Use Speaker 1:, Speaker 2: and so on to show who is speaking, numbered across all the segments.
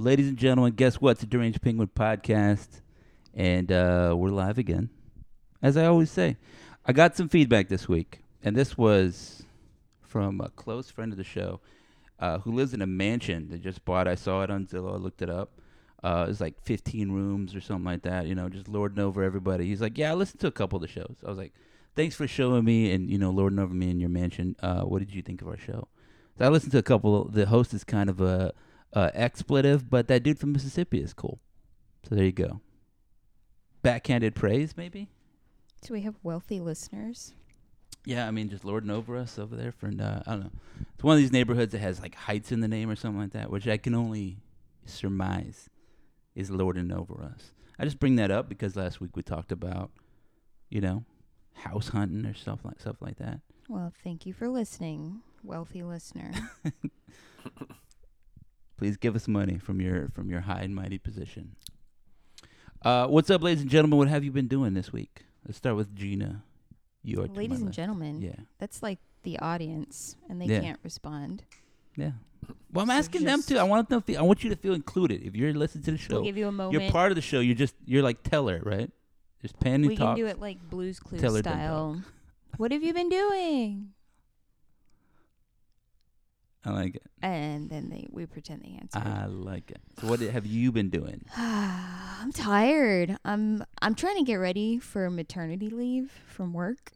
Speaker 1: Ladies and gentlemen, guess what? It's a Deranged Penguin podcast, and uh, we're live again. As I always say, I got some feedback this week, and this was from a close friend of the show uh, who lives in a mansion that just bought. I saw it on Zillow. I looked it up. Uh, it's like 15 rooms or something like that. You know, just lording over everybody. He's like, "Yeah, I listened to a couple of the shows." I was like, "Thanks for showing me and you know lording over me in your mansion. Uh, what did you think of our show?" So I listened to a couple. The host is kind of a, a expletive, but that dude from Mississippi is cool. So there you go. Backhanded praise, maybe.
Speaker 2: Do we have wealthy listeners?
Speaker 1: Yeah, I mean, just lording over us over there for uh, I don't know. It's one of these neighborhoods that has like heights in the name or something like that, which I can only surmise is lording over us. I just bring that up because last week we talked about, you know, house hunting or stuff like stuff like that.
Speaker 2: Well, thank you for listening, wealthy listener.
Speaker 1: Please give us money from your from your high and mighty position. Uh, what's up, ladies and gentlemen? What have you been doing this week? Let's start with Gina. You are
Speaker 2: Ladies and
Speaker 1: left.
Speaker 2: gentlemen,
Speaker 1: Yeah,
Speaker 2: that's like the audience, and they
Speaker 1: Yeah.
Speaker 2: can't respond.
Speaker 1: yeah. Well, I'm
Speaker 2: So
Speaker 1: asking them too. I want them. Feel, I want you to feel included. If you're listening to the show,
Speaker 2: We'll give you a moment.
Speaker 1: you're part of the show. You're just you're like Teller, right? Just pan and
Speaker 2: we
Speaker 1: talk.
Speaker 2: can do it like Blue's Clues
Speaker 1: Tell her don't
Speaker 2: style. What have you been doing?
Speaker 1: I like it.
Speaker 2: And then they we pretend they answer.
Speaker 1: I like it. So, what have you been doing?
Speaker 2: I'm tired. I'm I'm trying to get ready for maternity leave from work.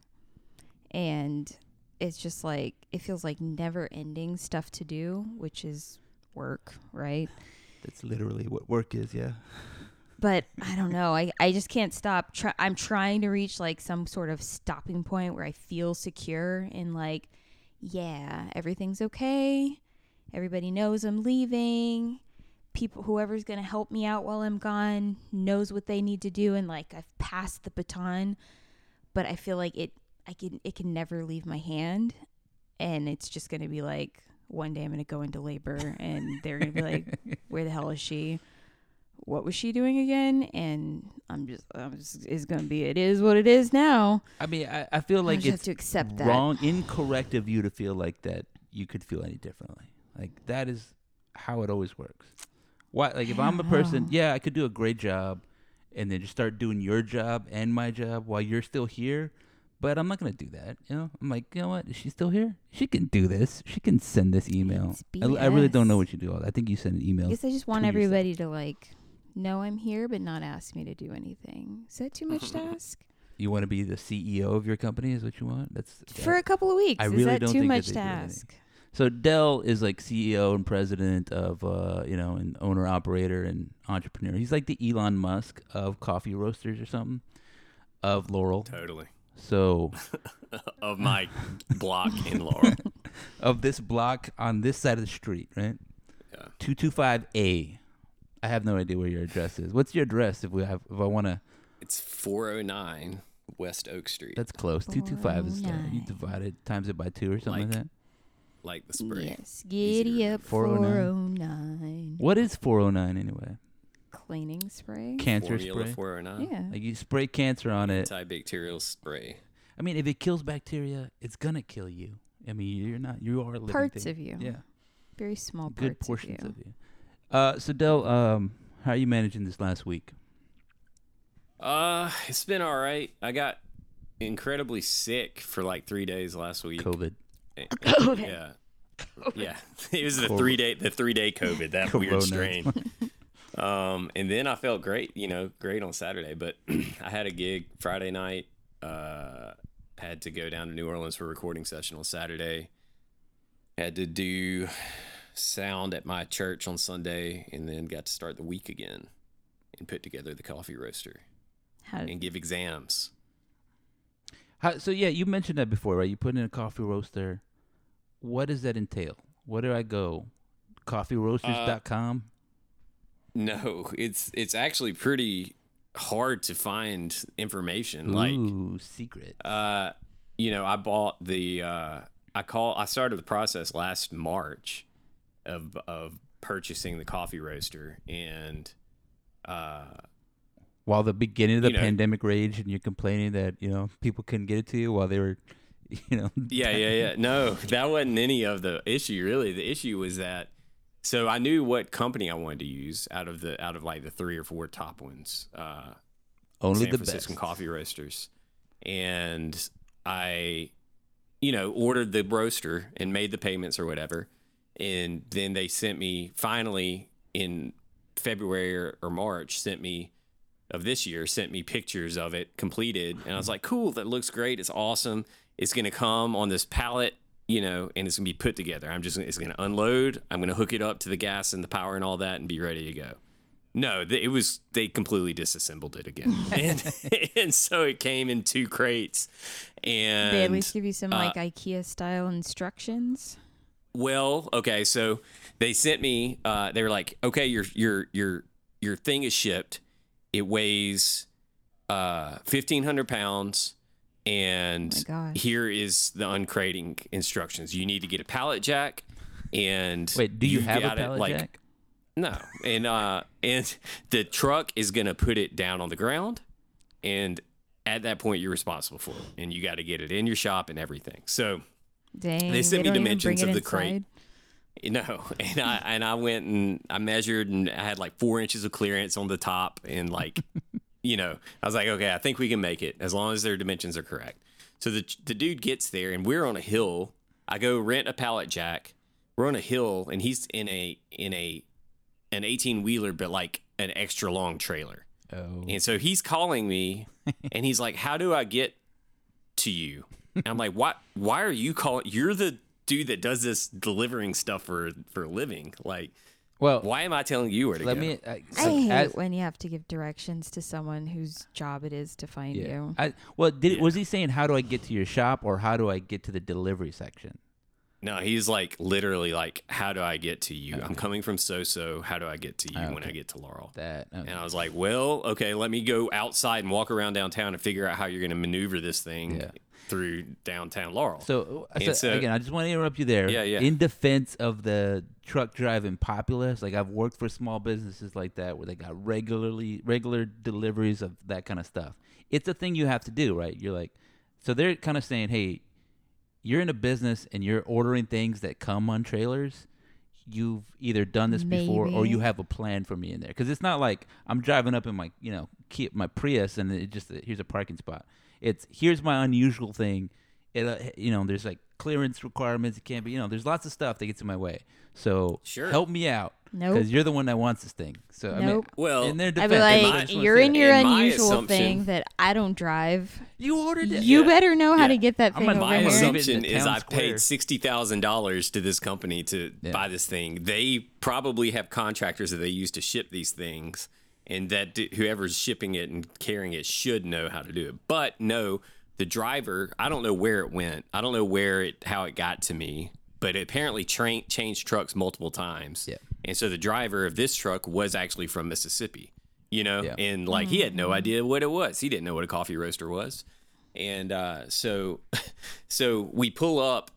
Speaker 2: And it's just like it feels like never ending stuff to do, which is work, right?
Speaker 1: That's literally what work is. Yeah.
Speaker 2: But I don't know. I, I just can't stop. Try, I'm trying to reach like some sort of stopping point where I feel secure and like, yeah, everything's okay. Everybody knows I'm leaving. People, whoever's gonna help me out while I'm gone, knows what they need to do, and like I've passed the baton. But I feel like it, I can, it can never leave my hand, and it's just gonna be like one day I'm gonna go into labor, and they're gonna be like, "Where the hell is she?" What was she doing again? And I'm just, I'm just it's gonna be, it is what it is now.
Speaker 1: I mean, I, I feel
Speaker 2: I
Speaker 1: like
Speaker 2: just have
Speaker 1: it's
Speaker 2: to accept that.
Speaker 1: wrong, incorrect of you to feel like that you could feel any differently. Like that is how it always works. Why? Like if
Speaker 2: I
Speaker 1: I'm a person,
Speaker 2: know.
Speaker 1: yeah, I could do a great job, and then just start doing your job and my job while you're still here. But I'm not gonna do that. You know, I'm like, you know what? Is she still here? She can do this. She can send this email.
Speaker 2: It's
Speaker 1: I, I really don't know what you do. I think you send an email.
Speaker 2: I
Speaker 1: emails.
Speaker 2: guess I just want
Speaker 1: to yourself.
Speaker 2: everybody to like know I'm here, but not ask me to do anything. Is that too much to ask?
Speaker 1: You want to be the CEO of your company? Is what you want? That's
Speaker 2: For a couple of weeks,
Speaker 1: I
Speaker 2: is
Speaker 1: really
Speaker 2: that
Speaker 1: don't
Speaker 2: too
Speaker 1: think that
Speaker 2: much
Speaker 1: they
Speaker 2: to
Speaker 1: do anything.
Speaker 2: ask?
Speaker 1: So Dell is like CEO and president of uh, you know, an owner operator and entrepreneur. He's like the Elon Musk of coffee roasters or something. Of Laurel.
Speaker 3: Totally.
Speaker 1: So
Speaker 3: of my block in Laurel.
Speaker 1: of this block on this side of the street, right?
Speaker 3: Yeah.
Speaker 1: Two two five A. I have no idea where your address is. What's your address if we have if I wanna
Speaker 3: It's 409 West Oak Street,
Speaker 1: that's close. Two two five is uh, you
Speaker 2: 409.
Speaker 1: divide it times it by two or something like,
Speaker 3: Like-
Speaker 1: that.
Speaker 3: like the spray.
Speaker 2: Yes,
Speaker 3: Easy to
Speaker 2: giddy up
Speaker 1: 409.
Speaker 2: 409.
Speaker 1: What is four oh nine anyway?
Speaker 2: Cleaning spray.
Speaker 1: Cancer
Speaker 3: Formula
Speaker 1: spray.
Speaker 3: 409.
Speaker 2: Yeah.
Speaker 1: Like you spray cancer on it.
Speaker 3: Antibacterial spray.
Speaker 1: I mean, if it kills bacteria, it's gonna kill you. I mean, you're not. You are a living
Speaker 2: Parts
Speaker 1: thing.
Speaker 2: of you.
Speaker 1: Yeah,
Speaker 2: Very small parts
Speaker 1: good portions
Speaker 2: of you.
Speaker 1: Portions of you. Uh, so Del, um, how are you managing this last week?
Speaker 3: Uh, it's been all right. I got incredibly sick for like three days last week.
Speaker 1: COVID.
Speaker 3: Eh,
Speaker 2: COVID.
Speaker 3: Yeah. Yeah. It was the
Speaker 1: Cor-
Speaker 3: three day the three day COVID, that
Speaker 1: Corona.
Speaker 3: weird strain. um, and then I felt great, you know, great on Saturday. But I had a gig Friday night. Uh had to go down to New Orleans for a recording session on Saturday. Had to do sound at my church on Sunday and then got to start the week again and put together the coffee roaster
Speaker 2: How,
Speaker 3: and give exams.
Speaker 1: How, so yeah, you mentioned that before, right? You put in a coffee roaster. What does that entail? Where do I go? CoffeeRoasters.com.
Speaker 3: No, it's it's actually pretty hard to find information. Like,
Speaker 1: secret.
Speaker 3: uh, you know, I bought the uh, I call I started the process last March of of purchasing the coffee roaster, and uh,
Speaker 1: While the beginning of the
Speaker 3: you know-
Speaker 1: pandemic raged, and you're complaining that you know people couldn't get it to you while they were, you know.
Speaker 3: yeah, yeah, yeah. No, that wasn't any of the issue. Really, the issue was that so I knew what company I wanted to use out of the out of like the three or four top ones. Uh,
Speaker 1: Only
Speaker 3: San
Speaker 1: the
Speaker 3: Francisco
Speaker 1: best.
Speaker 3: coffee roasters, and I, you know, ordered the roaster and made the payments or whatever, and then they sent me finally in February or, or March sent me of this year sent me pictures of it completed, and I was like, cool, that looks great, it's awesome, it's gonna come on this pallet. You know, and it's gonna be put together. I'm just, it's gonna unload. I'm gonna hook it up to the gas and the power and all that, and be ready to go. No, it was they completely disassembled it again, and and so it came in two crates, and
Speaker 2: they at least give you some
Speaker 3: uh,
Speaker 2: like IKEA style instructions.
Speaker 3: Well, okay, so they sent me. Uh, they were like, okay, your your your your thing is shipped. It weighs uh, fifteen hundred pounds, and
Speaker 2: Oh
Speaker 3: here is the uncrating instructions. You need to get a pallet jack, and
Speaker 1: Wait, do you
Speaker 3: you've
Speaker 1: have a
Speaker 3: got it,
Speaker 1: pallet
Speaker 3: like,
Speaker 1: jack?
Speaker 3: No, and uh, and the truck is gonna put it down on the ground, and at that point you're responsible for it, and you got to get it in your shop and everything. So
Speaker 2: Dang,
Speaker 3: they sent me dimensions of the crate.
Speaker 2: inside?
Speaker 3: no, and I and I went and I measured and I had like four inches of clearance on the top, and like, you know, I was like, okay, I think we can make it as long as their dimensions are correct. So the the dude gets there, and we're on a hill. I go rent a pallet jack. We're on a hill, and he's in a in a an eighteen wheeler, but like an extra long trailer.
Speaker 1: Oh,
Speaker 3: And so he's calling me and he's like, How do I get to you? And I'm like, Why why are you calling you're the dude that does this delivering stuff for for a living. Like,
Speaker 1: well,
Speaker 3: why am I telling you where to
Speaker 1: let
Speaker 3: go?
Speaker 1: me. Uh,
Speaker 2: I hate
Speaker 1: as-
Speaker 2: when you have to give directions to someone whose job it is to find
Speaker 1: yeah.
Speaker 2: you.
Speaker 1: I, well, did
Speaker 3: Yeah.
Speaker 1: was he saying how do I get to your shop or how do I get to the delivery section?
Speaker 3: no, he's like literally like, How do I get to you? I'm coming from so so. How do I get to you when I get to Laurel?
Speaker 1: That okay.
Speaker 3: And I was like, Well, okay, let me go outside and walk around downtown and figure out how you're gonna maneuver this thing
Speaker 1: Yeah.
Speaker 3: Through downtown Laurel.
Speaker 1: So, so,
Speaker 3: so-
Speaker 1: again, I just want to interrupt you there.
Speaker 3: Yeah, yeah.
Speaker 1: In defense of the truck driving populace, like I've worked for small businesses like that where they got regularly regular deliveries of that kind of stuff. It's a thing you have to do, right? You're like, so they're kind of saying, hey, you're in a business and you're ordering things that come on trailers. You've either done this before or you have a plan for me in there because it's not like I'm driving up in my you know Kia- my Prius and it just here's a parking spot. It's here's my unusual thing. It uh, you know there's like clearance requirements. It can't be you know there's lots of stuff that gets in my way. So
Speaker 3: Sure.
Speaker 1: help me out
Speaker 2: Nope.
Speaker 1: because you're the one that wants this thing. So I mean,
Speaker 2: Nope.
Speaker 3: Well,
Speaker 1: in their
Speaker 2: I'd
Speaker 1: defense,
Speaker 2: be like,
Speaker 1: just
Speaker 2: you're in your
Speaker 3: In
Speaker 2: unusual thing that I don't drive.
Speaker 1: You ordered it.
Speaker 2: You
Speaker 3: Yeah.
Speaker 2: better know how
Speaker 3: Yeah.
Speaker 2: to get that
Speaker 1: I'm
Speaker 2: thing
Speaker 3: my
Speaker 1: Leave it
Speaker 2: here.
Speaker 1: in
Speaker 3: assumption is I
Speaker 1: square.
Speaker 3: paid sixty thousand dollars to this company to
Speaker 1: Yeah.
Speaker 3: buy this thing. They probably have contractors that they use to ship these things, and that d- whoever's shipping it and carrying it should know how to do it. But no, the driver, I don't know where it went. I don't know where it how it got to me, but it apparently tra- changed trucks multiple times.
Speaker 1: Yeah.
Speaker 3: And so the driver of this truck was actually from Mississippi. You know,
Speaker 1: Yeah.
Speaker 3: and like he had no idea what it was. He didn't know what a coffee roaster was. And uh, so, so we pull up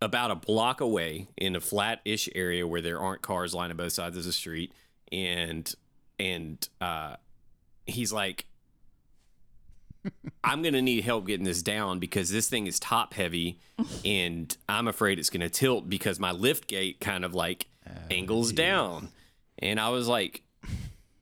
Speaker 3: about a block away in a flat-ish area where there aren't cars lined lining both sides of the street, and and uh, he's like, "I'm gonna need help getting this down because this thing is top heavy, and I'm afraid it's gonna tilt because my lift gate kind of like angles down." And I was like,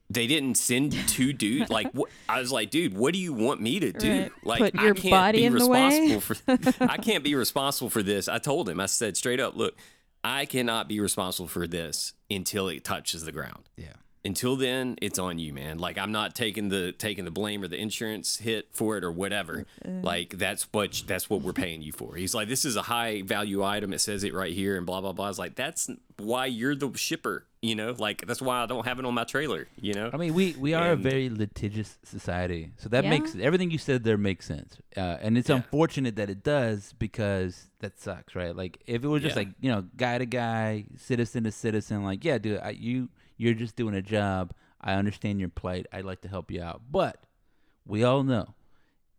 Speaker 3: they didn't send two dudes. Like, what? I was like, dude, what do you want me to do?
Speaker 2: Right.
Speaker 3: Like,
Speaker 2: Put
Speaker 3: I can't
Speaker 2: body
Speaker 3: be
Speaker 2: in the way?
Speaker 3: responsible for. I can't be responsible for this. I told him. I said straight up, look, I cannot be responsible for this until it touches the ground.
Speaker 1: Yeah.
Speaker 3: Until then, it's on you, man. Like I'm not taking the taking the blame or the insurance hit for it or whatever. Like that's what that's what we're paying you for. He's like, this is a high value item. It says it right here, and blah blah blah. it's like, that's why you're the shipper. You know, like that's why I don't have it on my trailer. You know,
Speaker 1: I mean, we, we are
Speaker 3: And-
Speaker 1: a very litigious society, so that
Speaker 2: Yeah.
Speaker 1: makes everything you said there makes sense. Uh, and it's
Speaker 3: Yeah.
Speaker 1: unfortunate that it does because that sucks, right? Like if it was just
Speaker 3: Yeah.
Speaker 1: like you know, guy to guy, citizen to citizen, like yeah, dude, I, you you're just doing a job. I understand your plight. I'd like to help you out, but we all know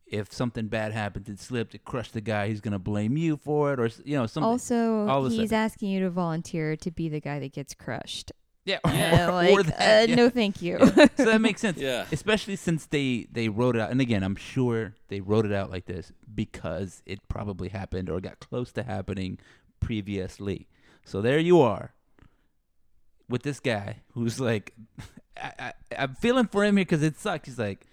Speaker 1: if something bad happens, it slipped, it crushed the guy, he's gonna blame you for it, or you know, something.
Speaker 2: Also,
Speaker 1: all
Speaker 2: he's
Speaker 1: sudden.
Speaker 2: asking you to volunteer to be the guy that gets crushed.
Speaker 1: yeah,
Speaker 2: Uh,
Speaker 1: or
Speaker 2: like,
Speaker 1: that,
Speaker 2: uh,
Speaker 1: yeah.
Speaker 2: no, thank you.
Speaker 1: Yeah. so that makes sense.
Speaker 3: Yeah.
Speaker 1: Especially since they they wrote it out, and again, I'm sure they wrote it out like this because it probably happened or got close to happening previously. So there you are. With this guy who's like, I, I, I'm feeling for him here because it sucks. He's like,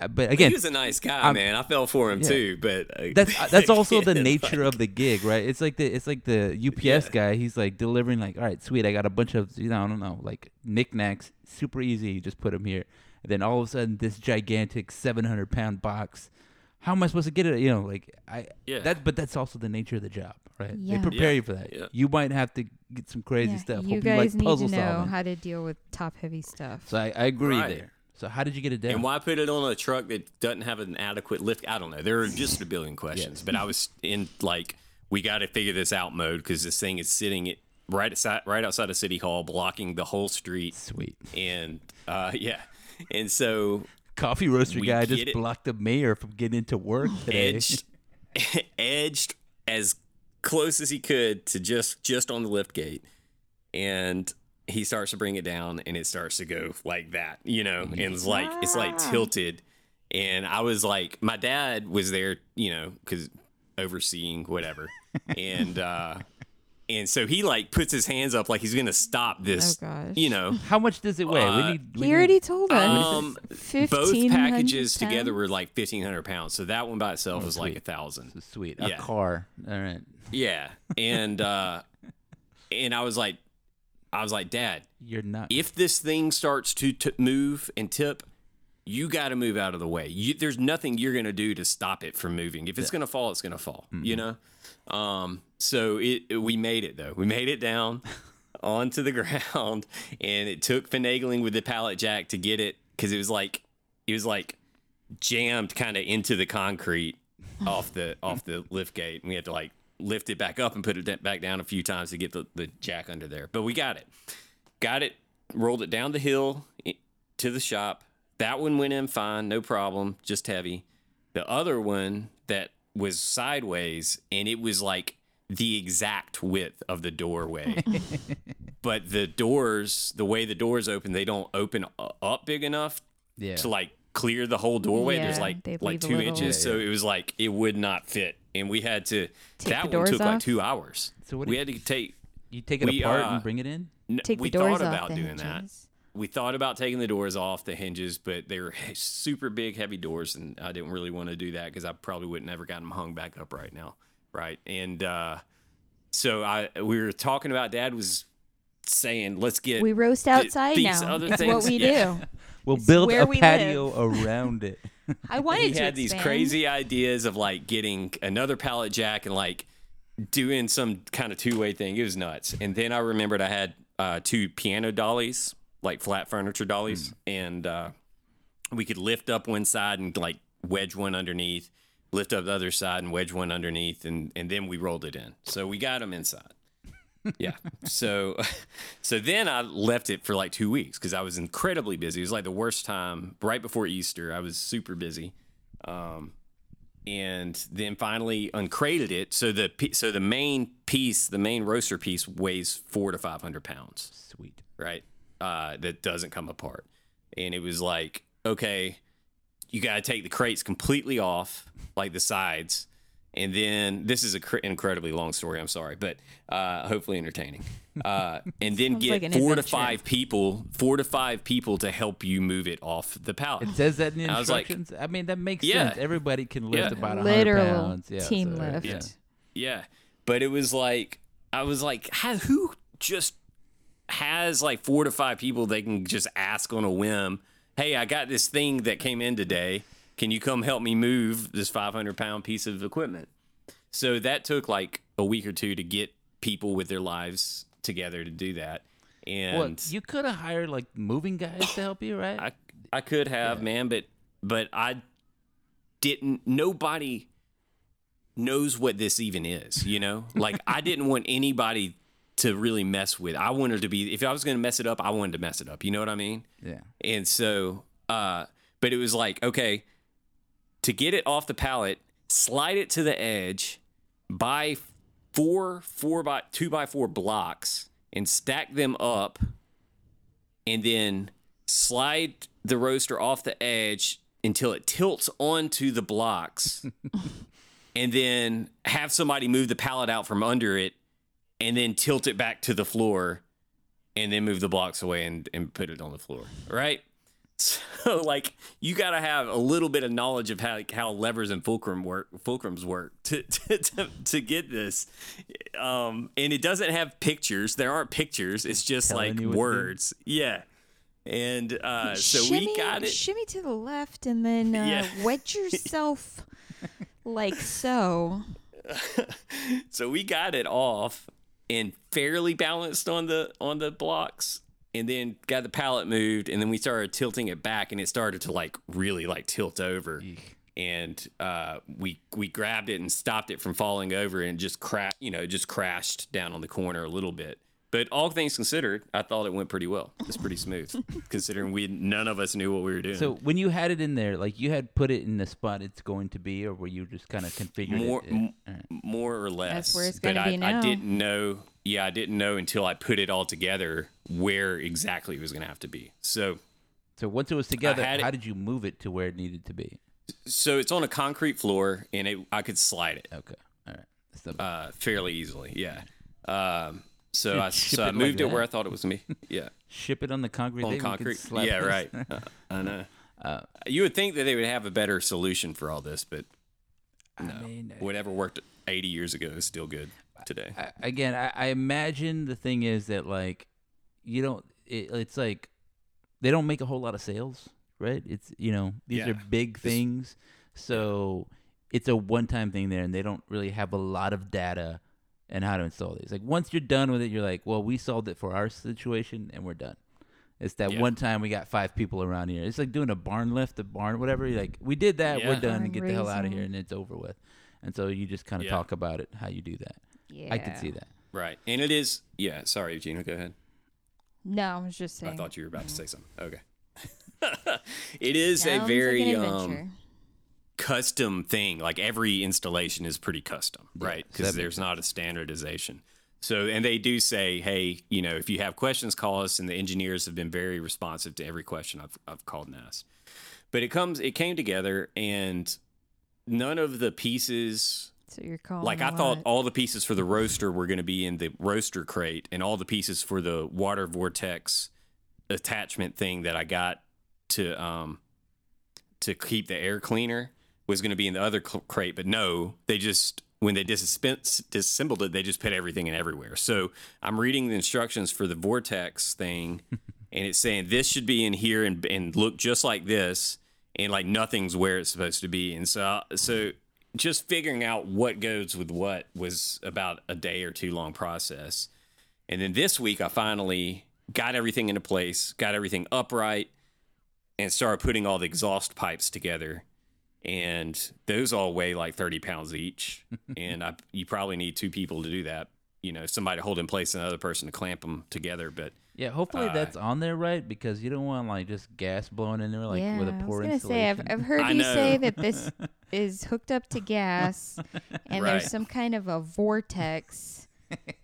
Speaker 1: uh, but again,
Speaker 3: he was a nice guy,
Speaker 1: I'm-
Speaker 3: man. I fell for him
Speaker 1: Yeah.
Speaker 3: too, but uh,
Speaker 1: that's uh, that's also the nature
Speaker 3: like-
Speaker 1: of the gig, right? It's like the it's like the UPS
Speaker 3: Yeah.
Speaker 1: guy. He's like delivering like, all right, sweet, I got a bunch of you know I don't know like knickknacks, super easy. You just put them here, and then all of a sudden this gigantic 700 pound box. How am I supposed to get it? You know, like I
Speaker 3: Yeah.
Speaker 1: that, but that's also the nature of the job, right?
Speaker 2: Yeah.
Speaker 1: They prepare
Speaker 3: Yeah.
Speaker 1: you for that.
Speaker 3: Yeah.
Speaker 1: You might have to get some crazy
Speaker 2: Yeah,
Speaker 1: stuff.
Speaker 2: You
Speaker 1: Hope
Speaker 2: guys
Speaker 1: like
Speaker 2: need
Speaker 1: puzzle
Speaker 2: to know
Speaker 1: solving.
Speaker 2: how to deal with top heavy stuff.
Speaker 1: So I, I agree
Speaker 3: Right.
Speaker 1: there. So how did you get it down?
Speaker 3: And why put it on a truck that doesn't have an adequate lift? I don't know. There are just a billion questions. But I was in like, we got to figure this out mode because this thing is sitting it right outside, right outside of City Hall, blocking the whole street.
Speaker 1: Sweet.
Speaker 3: And uh, yeah, and so
Speaker 1: Coffee roaster
Speaker 3: We
Speaker 1: guy just
Speaker 3: it.
Speaker 1: blocked the mayor from getting into work today.
Speaker 3: edged, edged as close as he could to just just on the lift gate, and he starts to bring it down, and it starts to go like that, you know, and it's like it's like tilted, and I was like, my dad was there, you know, because overseeing whatever, and uh, and so he like puts his hands up like he's gonna stop this,
Speaker 2: Oh, gosh.
Speaker 3: you know.
Speaker 1: How much does it weigh? we
Speaker 3: Uh,
Speaker 1: need. we
Speaker 2: he
Speaker 1: need-
Speaker 2: already told us.
Speaker 3: Um, both
Speaker 2: 1500
Speaker 3: packages together were like fifteen hundred pounds, so that one by itself
Speaker 1: Oh,
Speaker 3: was like a thousand.
Speaker 1: Sweet. A car. All right.
Speaker 3: Yeah, and uh, and I was like, I was like, Dad,
Speaker 1: You're not.
Speaker 3: if this thing starts to t- move and tip, you got to move out of the way. You, there's nothing you're gonna do to stop it from moving. If it's gonna fall, it's gonna fall. You know. Um. So it, it- we made it though. We made it down onto the ground, and it took finagling with the pallet jack to get it because it was like it was like jammed kind of into the concrete off the off the lift gate. And we had to like lift it back up and put it back down a few times to get the, the jack under there. But we got it. Got it rolled it down the hill to the shop. That one went in fine no problem just heavy. The other one that was sideways and it was like the exact width of the doorway but the doors the way the doors open they don't open up big enough
Speaker 1: yeah.
Speaker 3: to like clear the whole doorway. There's like like two
Speaker 2: little-
Speaker 3: inches,
Speaker 1: Yeah,
Speaker 3: so it was like it would not fit, and we had to.
Speaker 2: Take
Speaker 3: that one
Speaker 2: doors
Speaker 3: took like two hours.
Speaker 1: So what
Speaker 3: we had to take.
Speaker 1: you take it
Speaker 3: we,
Speaker 1: apart
Speaker 3: uh,
Speaker 1: and bring it in.
Speaker 3: n-
Speaker 2: Take
Speaker 3: we
Speaker 2: the doors
Speaker 3: thought about
Speaker 2: the
Speaker 3: doing that. We thought about taking the doors off the hinges, but they were super big, heavy doors, and I didn't really want to do that because I probably would never gotten them hung back up right now, right? And uh, so I we were talking about. Dad was saying, "Let's get
Speaker 2: We roast
Speaker 3: th-
Speaker 2: outside
Speaker 3: these
Speaker 2: now.
Speaker 3: other
Speaker 2: It's what we
Speaker 3: Yeah.
Speaker 2: do.
Speaker 1: We'll
Speaker 2: It's
Speaker 1: build
Speaker 2: where
Speaker 1: a
Speaker 2: we
Speaker 1: patio around it.
Speaker 2: I wanted
Speaker 3: he
Speaker 2: to
Speaker 3: had these
Speaker 2: expand.
Speaker 3: crazy ideas of like getting another pallet jack and like doing some kind of two-way thing it was nuts and then i remembered i had uh, two piano dollies like flat furniture dollies and uh, we could lift up one side and like wedge one underneath lift up the other side and wedge one underneath and, and then we rolled it in. So we got them inside. Yeah. So so then i left it for like two weeks because i was incredibly busy. It was like the worst time. Right before easter i was super busy. Um, and then finally uncrated it. So the so the main piece the main roaster piece weighs four to five hundred pounds.
Speaker 1: Sweet.
Speaker 3: right? Uh, that doesn't come apart. And it was like, okay, you got to take the crates completely off, like the sides. And then this is an cr- incredibly long story. I'm sorry, but uh, hopefully entertaining. Uh, and then
Speaker 2: Sounds
Speaker 3: get
Speaker 2: like an
Speaker 3: four to
Speaker 2: adventure.
Speaker 3: five people, four to five people to help you move it off the pallet.
Speaker 1: It says that in the
Speaker 3: I was like-
Speaker 1: instructions. I mean, that makes
Speaker 3: Yeah.
Speaker 1: sense. Everybody can lift
Speaker 3: Yeah.
Speaker 1: about a
Speaker 2: Literal
Speaker 1: hundred pounds. Yeah,
Speaker 2: team
Speaker 1: so,
Speaker 2: lift.
Speaker 1: Yeah.
Speaker 3: Yeah, but it was like I was like, how, who just has like four to five people they can just ask on a whim? Hey, I got this thing that came in today. Can you come help me move this 500 pound piece of equipment? So that took like a week or two to get people with their lives together to do that. And
Speaker 1: Well, you could have hired like moving guys to help you, right?
Speaker 3: I I could have, man, but but I didn't. Nobody knows what this even is. You know, like I didn't want anybody to really mess with. I wanted to be. If I was going to mess it up, I wanted to mess it up. You know what I mean?
Speaker 1: yeah.
Speaker 3: And so, uh, but it was like, okay, to get it off the pallet, slide it to the edge, buy four four by two by four blocks and stack them up, and then slide the roaster off the edge until it tilts onto the blocks, and then have somebody move the pallet out from under it, and then tilt it back to the floor and then move the blocks away and, and put it on the floor, right? So like you got to have a little bit of knowledge of how how levers and fulcrum work fulcrums work to to, to, to get this. Um, and it doesn't have pictures. There aren't pictures. It's just
Speaker 1: Telling
Speaker 3: like
Speaker 1: you what
Speaker 3: words. Yeah. And uh, so
Speaker 2: shimmy,
Speaker 3: we got it.
Speaker 2: Shimmy to the left and then uh,
Speaker 3: Yeah.
Speaker 2: wedge yourself like so.
Speaker 3: so we got it off and fairly balanced on the on the blocks and then got the pallet moved and then we started tilting it back and it started to like really like tilt over. And uh, we we grabbed it and stopped it from falling over and just cra- you know just crashed down on the corner a little bit but all things considered i thought it went pretty well it's pretty smooth considering we none of us knew what we were doing
Speaker 1: So when you had it in there, like you had put it in the spot it's going to be, or were you just kind of configured
Speaker 3: more
Speaker 1: it?
Speaker 3: m-
Speaker 1: All right.
Speaker 3: more or less.
Speaker 2: That's where it's gonna
Speaker 3: I,
Speaker 2: be now.
Speaker 3: I didn't know. Yeah, I didn't know until I put it all together where exactly it was going to have to be. So,
Speaker 1: So once it was together,
Speaker 3: had it-
Speaker 1: how did you move it to where it needed to be?
Speaker 3: so it's on a concrete floor, and it, I could slide it
Speaker 1: Okay, all right.
Speaker 3: Uh, fairly easily. Yeah. Um, so I so I
Speaker 1: it like
Speaker 3: moved it where I thought it was going to be. Yeah,
Speaker 1: ship it on the concrete.
Speaker 3: on
Speaker 1: thing, we can
Speaker 3: concrete. Yeah, right. Uh, I know.
Speaker 1: Uh,
Speaker 3: you would think that they would have a better solution for all this, but
Speaker 1: I mean,
Speaker 3: whatever worked 80 years ago is still good today.
Speaker 1: I, again, I, I imagine the thing is that like you don't. It, it's like they don't make a whole lot of sales, right? It's you know these
Speaker 3: Yeah.
Speaker 1: are big things, so it's a one-time thing there, and they don't really have a lot of data and how to install these. Like once you're done with it, you're like, well, we solved it for our situation, and we're done. It's that
Speaker 3: Yeah.
Speaker 1: one time we got five people around here. It's like doing a barn lift, a barn, whatever. You're like, we did that, we're
Speaker 3: Yeah.
Speaker 1: done, and
Speaker 2: Barn
Speaker 1: get the hell out of here, and it's over with. And so you just kind of
Speaker 3: Yeah.
Speaker 1: talk about it, how you do that.
Speaker 2: Yeah.
Speaker 1: I could see that.
Speaker 3: Right. And it is, yeah, sorry, Gina, go ahead.
Speaker 2: No, I was just saying.
Speaker 3: I thought you were about to say something. Okay. it is
Speaker 2: Sounds
Speaker 3: a
Speaker 2: like
Speaker 3: very
Speaker 2: an
Speaker 3: um,
Speaker 2: adventure.
Speaker 3: Custom thing. Like every installation is pretty custom, right? Because
Speaker 1: that
Speaker 3: there's not a standardization. So, and they do say, hey, you know, if you have questions, call us. And the engineers have been very responsive to every question I've, I've called and asked. But it comes, it came together, and none of the pieces
Speaker 2: so you're calling.
Speaker 3: like I
Speaker 2: a
Speaker 3: thought all the pieces for the roaster were going to be in the roaster crate, and all the pieces for the water vortex attachment thing that I got to um to keep the air cleaner was going to be in the other crate. But no, they just when they disassemb- disassembled it, they just put everything in everywhere. So I'm reading the instructions for the vortex thing, and it's saying this should be in here and and look just like this, and like nothing's where it's supposed to be. And so so just figuring out what goes with what was about a day or two long process. And then this week, I finally got everything into place, got everything upright, and started putting all the exhaust pipes together. And those all weigh like 30 pounds each. and I, you probably need two people to do that. You know, somebody to hold in place, and another person to clamp them together. But
Speaker 1: Yeah, hopefully
Speaker 3: Uh,
Speaker 1: that's on there right because you don't want like just gas blowing in there like
Speaker 2: yeah,
Speaker 1: with a
Speaker 2: I was
Speaker 1: poor
Speaker 2: gonna say I've. I've heard
Speaker 3: I
Speaker 2: you say that this is hooked up to gas, and
Speaker 3: Right.
Speaker 2: there's some kind of a vortex.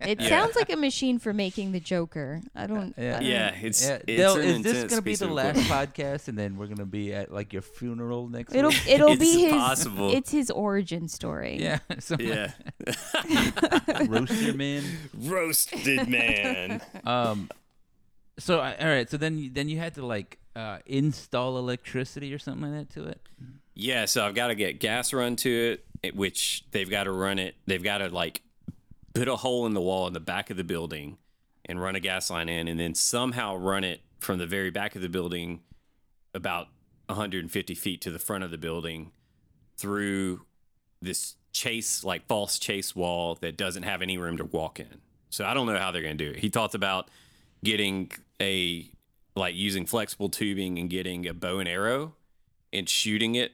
Speaker 2: It
Speaker 3: Yeah.
Speaker 2: sounds like a machine for making the Joker. I don't. I
Speaker 1: Yeah.
Speaker 2: don't-
Speaker 3: yeah, it's,
Speaker 1: yeah,
Speaker 3: it's
Speaker 1: Del,
Speaker 3: an
Speaker 1: is this gonna be the last podcast, and then we're gonna be at like your funeral next
Speaker 2: It'll
Speaker 1: week?
Speaker 2: it'll
Speaker 3: It's
Speaker 2: be his.
Speaker 3: possible.
Speaker 2: It's his origin story.
Speaker 1: Yeah, some
Speaker 3: Yeah.
Speaker 1: roaster man.
Speaker 3: Roasted man.
Speaker 1: Um, so I, all right, so then you, then you had to like uh, install electricity or something like that to it.
Speaker 3: Yeah, so I've got to get gas run to it, it- which they've got to run it. They've got to like put a hole in the wall in the back of the building and run a gas line in, and then somehow run it from the very back of the building about 150 feet to the front of the building through this chase, like false chase wall that doesn't have any room to walk in. So I don't know how they're going to do it. He talked about getting a like using flexible tubing and getting a bow and arrow and shooting it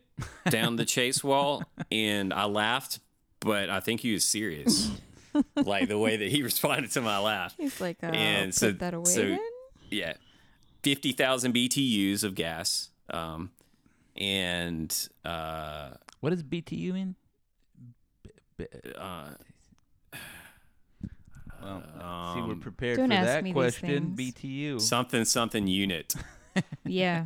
Speaker 3: down the chase wall and I laughed but I think he was serious like the way that he responded to my laugh
Speaker 2: He's like, uh,
Speaker 3: And
Speaker 2: put
Speaker 3: so-
Speaker 2: that away
Speaker 3: so-
Speaker 2: then.
Speaker 3: yeah 50,000 BTUs of gas um and uh
Speaker 1: What does BTU mean? B- b-
Speaker 3: uh
Speaker 1: well, see, we're
Speaker 3: um,
Speaker 1: prepared
Speaker 2: Don't
Speaker 1: for that question. BTU.
Speaker 3: something something unit
Speaker 2: Yeah,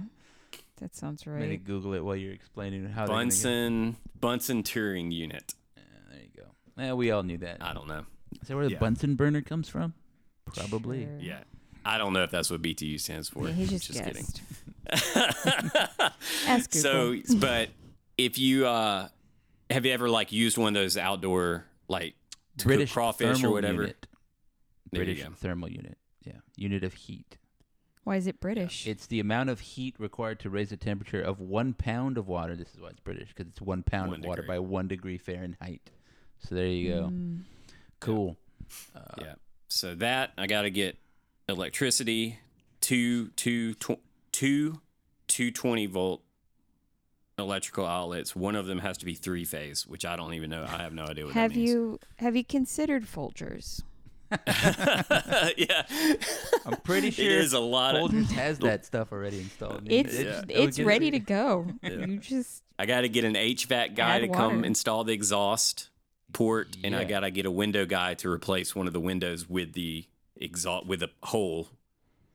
Speaker 2: that sounds
Speaker 1: I'm gonna
Speaker 2: right.
Speaker 1: Google it while you're explaining how. they're gonna get-
Speaker 3: Bunsen Bunsen Turing unit
Speaker 1: Yeah, there you go. Yeah, we all knew that.
Speaker 3: I don't know
Speaker 1: Is that where the
Speaker 3: yeah.
Speaker 1: Bunsen burner comes from? Probably.
Speaker 2: Sure.
Speaker 3: yeah I don't know if that's what BTU stands for.
Speaker 2: Yeah, he just,
Speaker 3: kidding.
Speaker 2: guessed. Ask Google.
Speaker 3: So, but if you uh, have you ever like used one of those outdoor like to cook
Speaker 1: British
Speaker 3: crawfish or
Speaker 1: thermal
Speaker 3: whatever?
Speaker 1: Unit.
Speaker 3: There you
Speaker 1: British
Speaker 3: go.
Speaker 1: thermal unit. Yeah, unit of heat.
Speaker 2: Why is it British?
Speaker 1: It's the amount of heat required to raise the temperature of one pound of water. This is why it's British because it's one pound
Speaker 3: One
Speaker 1: of water
Speaker 3: degree.
Speaker 1: by one degree Fahrenheit. So there you go.
Speaker 2: Mm.
Speaker 1: Cool.
Speaker 3: yeah. So that I got to get electricity, two two tw- two two twenty volt electrical outlets. One of them has to be three phase, which I don't even know. I have no idea what
Speaker 2: have
Speaker 3: that means.
Speaker 2: you have you considered Folgers?
Speaker 3: yeah,
Speaker 1: I'm pretty sure
Speaker 3: is a lot of.
Speaker 1: Folgers has that stuff already installed. I mean,
Speaker 2: It's
Speaker 3: Yeah.
Speaker 2: it's
Speaker 1: get-
Speaker 2: ready to go.
Speaker 3: Yeah.
Speaker 2: You just
Speaker 3: I got to get an HVAC guy
Speaker 2: Add
Speaker 3: to come install the exhaust port, and I got to get a window guy to replace one of the windows with the exhaust with a hole,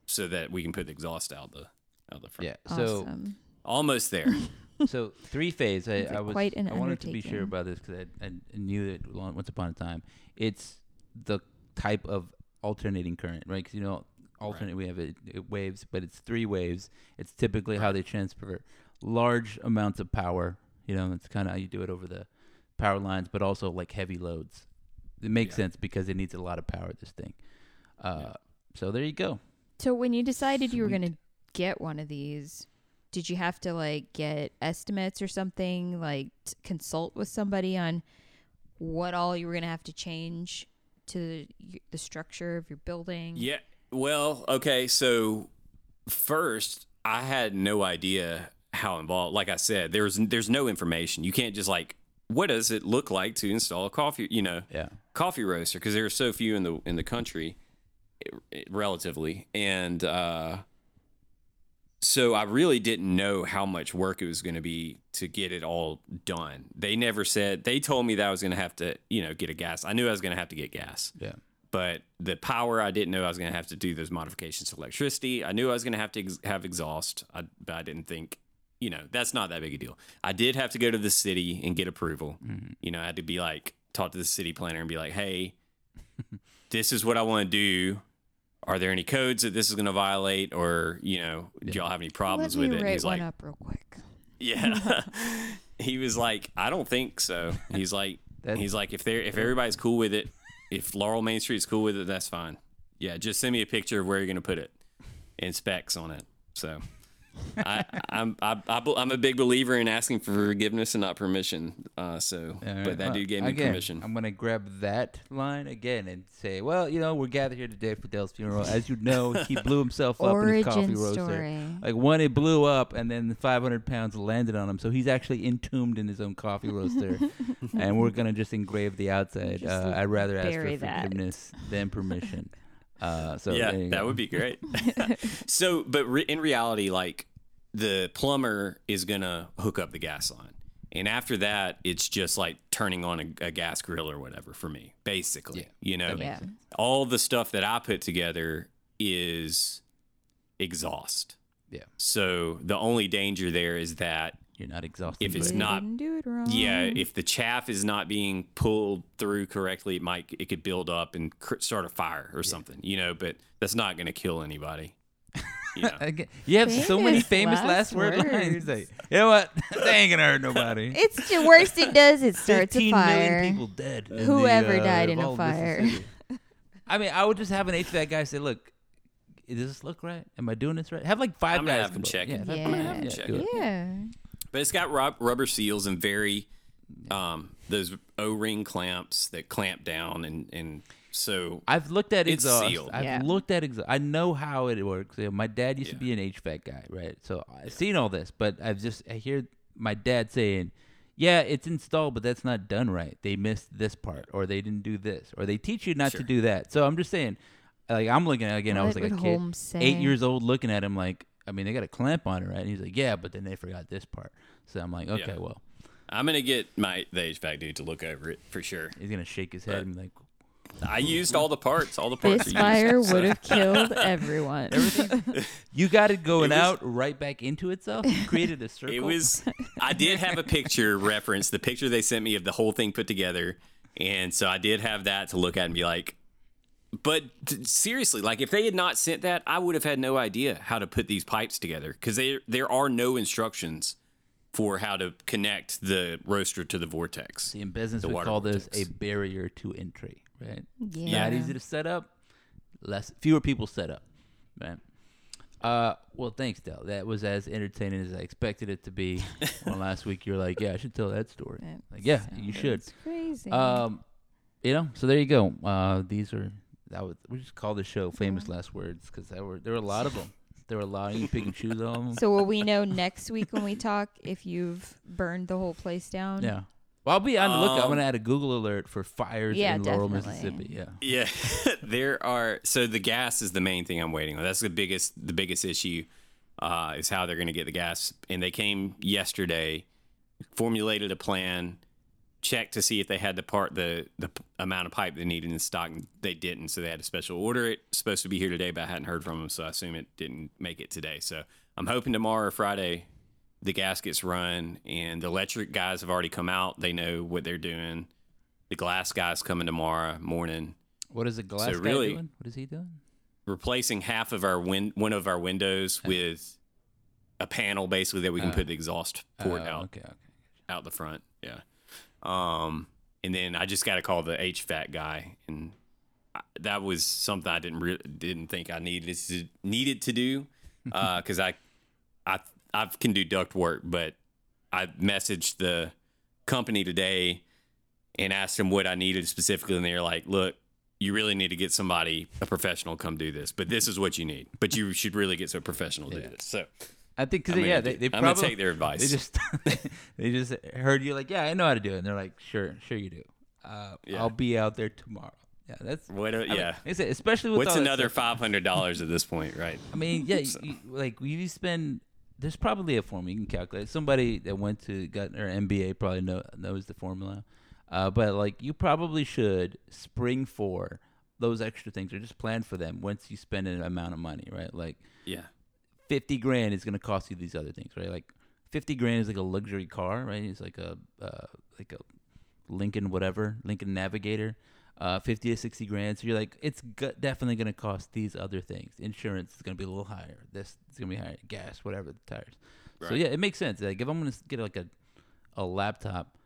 Speaker 3: so that we can put the exhaust out the out the front.
Speaker 1: Yeah. So
Speaker 2: awesome.
Speaker 3: Almost there.
Speaker 1: so three phase. I, I was
Speaker 2: quite an
Speaker 1: I wanted to be sure about this because I, I knew it once upon a time. It's the type of alternating current, right? Because you know, alternate we have it, it waves, but it's three waves. It's typically how they transfer large amounts of power. You know, it's kind of how you do it over the power lines, but also like heavy loads. It makes
Speaker 3: Yeah.
Speaker 1: sense because it needs a lot of power. This thing. Uh, So there you go.
Speaker 2: So when you decided you were going to get one of these, did you have to like get estimates or something, like t- consult with somebody on what all you were going to have to change to y- the structure of your building?
Speaker 3: Yeah. Well, okay. So first, I had no idea how involved. Like I said, there's there's no information. You can't just like, what does it look like to install a coffee? You know,
Speaker 1: Yeah.
Speaker 3: coffee roaster because there are so few in the in the country, eh, eh, relatively, and uh, so I really didn't know how much work it was going to be to get it all done. They never said. They told me that I was going to have to, you know, get a gas. I knew I was going to have to get gas
Speaker 1: Yeah.
Speaker 3: but the power I didn't know I was going to have to do those modifications to electricity. I knew I was going to have to ex- have exhaust, I, but I didn't think, you know, that's not that big a deal. I did have to go to the city and get approval. Mm-hmm. You know, I had to be like, talk to the city planner and be like, hey, this is what I want to do. Are there any codes that this is going to violate, or you know, do y'all have any problems
Speaker 2: Let me
Speaker 3: with it? And
Speaker 2: write
Speaker 3: he's
Speaker 2: one
Speaker 3: like,
Speaker 2: up real quick.
Speaker 3: yeah. he was like, I don't think so. He's like,
Speaker 1: That's-
Speaker 3: he's like, if they're if everybody's cool with it, if Laurel Main Street's cool with it, that's fine. Yeah, just send me a picture of where you're gonna put it and specs on it. So. I, I'm I, I, bel- I'm a big believer in asking for forgiveness and not permission. Uh, so,
Speaker 1: All right,
Speaker 3: but that
Speaker 1: well,
Speaker 3: dude gave me
Speaker 1: again,
Speaker 3: permission.
Speaker 1: I'm gonna grab that line again and say, well, you know, we're gathered here today for Dale's funeral. As you know, he blew himself up in his coffee
Speaker 2: Origin
Speaker 1: roaster.
Speaker 2: story.
Speaker 1: Like one, it blew up, and then the 500 pounds landed on him. So he's actually entombed in his own coffee roaster, and we're gonna just engrave the outside. Uh, I'd rather ask
Speaker 2: bury
Speaker 1: for
Speaker 2: that.
Speaker 1: forgiveness than permission. Uh, so
Speaker 3: yeah,
Speaker 1: there
Speaker 3: that
Speaker 1: go.
Speaker 3: would be great. so, but re- in reality, like the plumber is gonna hook up the gas line, and after that, it's just like turning on a, a gas grill or whatever for me, basically.
Speaker 1: Yeah,
Speaker 3: you know,
Speaker 2: Yeah.
Speaker 3: all the stuff that I put together is exhaust.
Speaker 1: Yeah,
Speaker 3: So the only danger there is that
Speaker 1: you're not exhausted.
Speaker 3: If it's
Speaker 2: You
Speaker 3: not-
Speaker 2: didn't do it wrong.
Speaker 3: yeah, if the chaff is not being pulled through correctly, it might it could build up and cr- start a fire or something, you know. But that's not going to kill anybody. You know?
Speaker 1: You have so many
Speaker 2: Famous
Speaker 1: famous last,
Speaker 2: last
Speaker 1: word lines.
Speaker 2: words.
Speaker 1: Like, you know what? they ain't gonna hurt nobody.
Speaker 2: It's the worst it does. It starts a
Speaker 1: 15 million
Speaker 2: fire.
Speaker 1: people dead.
Speaker 2: Whoever
Speaker 1: the, uh,
Speaker 2: died in a fire.
Speaker 1: I mean, I would just have an HVAC guy say, "Look, does this look right? Am I doing this right?" Have like 5
Speaker 3: I'm gonna
Speaker 1: guys
Speaker 3: have him
Speaker 1: come
Speaker 3: check
Speaker 1: Yeah,
Speaker 2: Yeah.
Speaker 1: have-
Speaker 2: I'm gonna have
Speaker 1: yeah,
Speaker 3: check
Speaker 1: do
Speaker 3: it.
Speaker 1: it.
Speaker 2: Yeah.
Speaker 3: But it's got rub- rubber seals and very um, those O-ring clamps that clamp down, and and so
Speaker 1: I've looked at
Speaker 3: It's
Speaker 1: exhaust.
Speaker 3: sealed.
Speaker 1: I've
Speaker 2: Yeah.
Speaker 1: looked at exhaust. I know how it works. You know, my dad used to be an HVAC guy, right? So I've seen all this, but I've just I hear my dad saying, "Yeah, it's installed, but that's not done right. They missed this part, or they didn't do this, or they teach you not to do that." So I'm just saying, like I'm looking at again. I was like a kid, eight years old, looking at him like, I mean, they got a clamp on it, right? And he's like, "Yeah, but then they forgot this part." So I'm like, "Okay,
Speaker 3: Yeah.
Speaker 1: well."
Speaker 3: I'm gonna get my the HVAC dude to look over it for sure.
Speaker 1: He's gonna shake his head and be like,
Speaker 3: I used all the parts. All the parts.
Speaker 2: This fire
Speaker 3: used, so-
Speaker 2: would have killed everyone.
Speaker 1: "You got it going
Speaker 3: It was-
Speaker 1: out right back into itself. You created a circle."
Speaker 3: It was. I did have a picture reference, the picture they sent me of the whole thing put together, and so I did have that to look at and be like, but t- seriously, like if they had not sent that, I would have had no idea how to put these pipes together because there there are no instructions for how to connect the roaster to the vortex.
Speaker 1: See, in business,
Speaker 3: The
Speaker 1: we
Speaker 3: water
Speaker 1: call this a barrier to entry, right?
Speaker 2: Yeah.
Speaker 1: Not easy to set up. Less, fewer people set up, right? Uh, well, thanks, Del. That was as entertaining as I expected it to be. well, last week you're like, "Yeah, I should tell that story."
Speaker 2: That
Speaker 1: Like, yeah, you should.
Speaker 2: sounds Crazy.
Speaker 1: Um, you know, so there you go. Uh, these are that was we just call the show "Famous Last Words" because there were there were a lot of them. There were a lot. Of, You pick and choose on them.
Speaker 2: so will we know next week when we talk if you've burned the whole place down?
Speaker 1: Yeah. Well, I'll be on the lookout. I'm
Speaker 3: Um,
Speaker 1: gonna add a Google alert for fires
Speaker 2: Yeah,
Speaker 1: in Laurel,
Speaker 2: definitely.
Speaker 1: Mississippi. Yeah.
Speaker 3: Yeah, there are. So the gas is the main thing I'm waiting on. That's the biggest the biggest issue uh, is how they're going to get the gas. And they came yesterday, formulated a plan, checked to see if they had the part the the amount of pipe they needed in stock. And they didn't, so they had to special order it. Supposed to be here today, but I hadn't heard from them, so I assume it didn't make it today. So I'm hoping tomorrow or Friday the gaskets run, and the electric guys have already come out. They know what they're doing. The glass guys coming tomorrow morning
Speaker 1: What is the glass guy
Speaker 3: really-
Speaker 1: doing? What is he doing?
Speaker 3: replacing half of our win- one of our windows with a panel basically that we can
Speaker 1: Uh,
Speaker 3: put the exhaust port
Speaker 1: Oh,
Speaker 3: out
Speaker 1: Okay. Okay.
Speaker 3: out the front. Yeah. Um, and then I just got to call the HVAC guy, and I, that was something I didn't re- didn't think I needed to needed to do because I I I can do duct work, but I messaged the company today and asked them what I needed specifically, and they're like, "Look, you really need to get somebody, a professional, come do this. But this is what you need. But you should really get some professional to do this." So
Speaker 1: I think because yeah, they, they
Speaker 3: I'm gonna
Speaker 1: probably
Speaker 3: take their advice.
Speaker 1: They just they just heard you like, yeah, I know how to do it, and they're like, sure, sure you do. Uh,
Speaker 3: Yeah.
Speaker 1: I'll be out there tomorrow. Yeah, that's
Speaker 3: what? A,
Speaker 1: I mean,
Speaker 3: yeah.
Speaker 1: said, especially with
Speaker 3: What's another five hundred dollars at this point, right?
Speaker 1: I mean, yeah, you, you- like you spend. There's probably a formula you can calculate. Somebody that went to got their MBA probably know, knows the formula. Uh, but like you probably should spring for those extra things or just plan for them once you spend an amount of money, right? Like
Speaker 3: Yeah.
Speaker 1: 50 grand is going to cost you these other things, right? Like 50 grand is like a luxury car, right? It's like a uh, like a Lincoln whatever, Lincoln Navigator. Uh, 50 to 60 grand. So you're like, it's g- definitely going to cost these other things. Insurance is going to be a little higher. This is going to be higher. Gas, whatever, the tires. So yeah, it makes sense. Like if I'm going to get like a a laptop,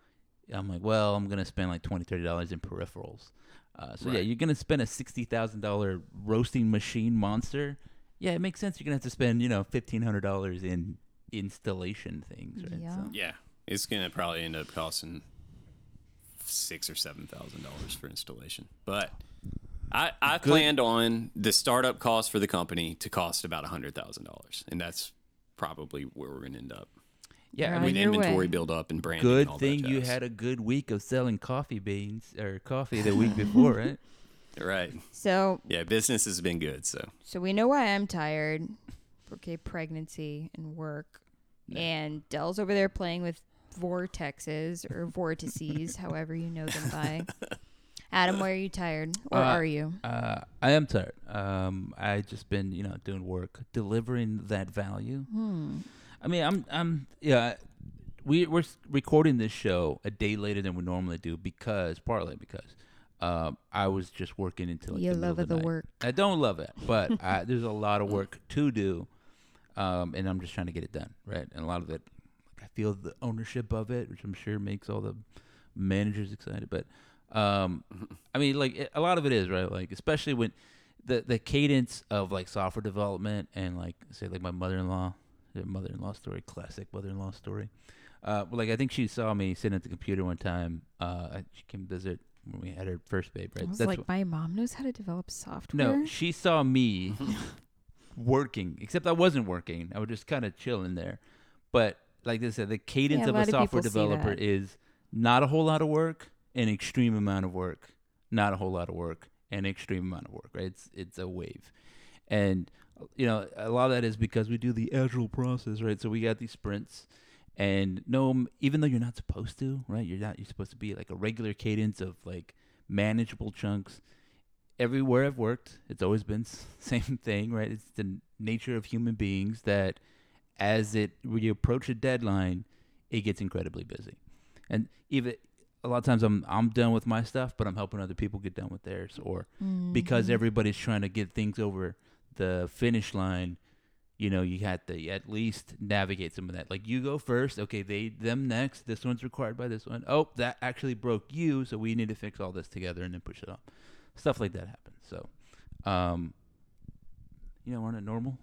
Speaker 1: I'm like, well, I'm going to spend like 20 30 dollars in peripherals. Uh, so yeah, you're going to spend a $60,000 roasting machine monster yeah, it makes sense. You're gonna have to spend, you know, fifteen hundred dollars in installation things, right?
Speaker 2: Yeah.
Speaker 1: So,
Speaker 3: Yeah. It's gonna probably end up costing six or seven thousand dollars for installation. But I, I
Speaker 1: Good.
Speaker 3: planned on the startup cost for the company to cost about a hundred thousand dollars, and that's probably where we're gonna end up
Speaker 1: yeah.
Speaker 2: You're
Speaker 1: I mean,
Speaker 3: with inventory
Speaker 2: way.
Speaker 3: build up and branding.
Speaker 1: good
Speaker 3: and all that
Speaker 1: thing you had a good week of selling coffee beans or coffee the week before, right?
Speaker 3: Right.
Speaker 2: So
Speaker 3: Yeah, business has been good. So
Speaker 2: so we know why I'm tired. Okay, pregnancy and work. And Dell's over there playing with vortexes or vortices, however you know them by. Adam, why are you tired? Or
Speaker 1: Uh,
Speaker 2: are you?
Speaker 1: Uh, I am tired. Um, I just been, you know, doing work, delivering that value.
Speaker 2: Hmm.
Speaker 1: I mean, I'm, I'm, yeah. We we're recording this show a day later than we normally do because, partly because, um, I was just working until like
Speaker 2: you
Speaker 1: the
Speaker 2: love
Speaker 1: of the,
Speaker 2: the
Speaker 1: night.
Speaker 2: work.
Speaker 1: I don't love it, but I, there's a lot of work to do, um, and I'm just trying to get it done, right? And a lot of it, like, I feel the ownership of it, which I'm sure makes all the managers excited. But um, I mean, like it, a lot of it is right, like especially when the the cadence of like software development and like say like my mother-in-law, mother-in-law story, classic mother-in-law story. Uh, like I think she saw me sitting at the computer one time. Uh, she came visit when we had her first babe, right?
Speaker 2: I was
Speaker 1: That's
Speaker 2: like,
Speaker 1: wh-
Speaker 2: my mom knows how to develop software.
Speaker 1: no, she saw me working, except I wasn't working. I was just kind of chilling there. But like I said, the cadence
Speaker 2: Yeah,
Speaker 1: of a software developer is not a whole lot of work, an extreme amount of work, not a whole lot of work, an extreme amount of work. Right? It's it's a wave, and you know a lot of that is because we do the agile process, right? So we got these sprints. And no, even though you're not supposed to, right? You're not. You're supposed to be like a regular cadence of like manageable chunks everywhere I've worked, it's always been same thing, right? It's the nature of human beings that as it when you approach a deadline, it gets incredibly busy. And even a lot of times I'm I'm done with my stuff, but I'm helping other people get done with theirs, or because
Speaker 2: Mhm.
Speaker 1: everybody's trying to get things over the finish line. You know, you had to at least navigate some of that. Like you go first, okay, they them next. This one's required by this one. Oh, that actually broke you, so we need to fix all this together and then push it up. Stuff like that happens. So, um, you know, on a normal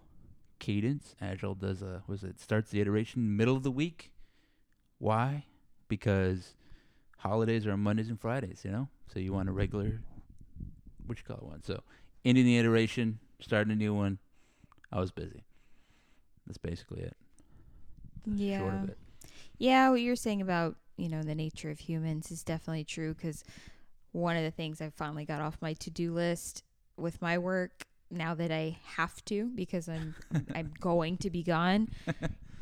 Speaker 1: cadence, Agile does a was it starts the iteration middle of the week. Why? Because holidays are on Mondays and Fridays, you know? So you want a regular what you call it one. So ending the iteration, starting a new one. I was busy. That's basically it.
Speaker 2: Yeah.
Speaker 1: of it.
Speaker 2: Yeah, what you're saying about, you know, the nature of humans is definitely true because one of the things I finally got off my to-do list with my work now that I have to because I'm I'm going to be gone.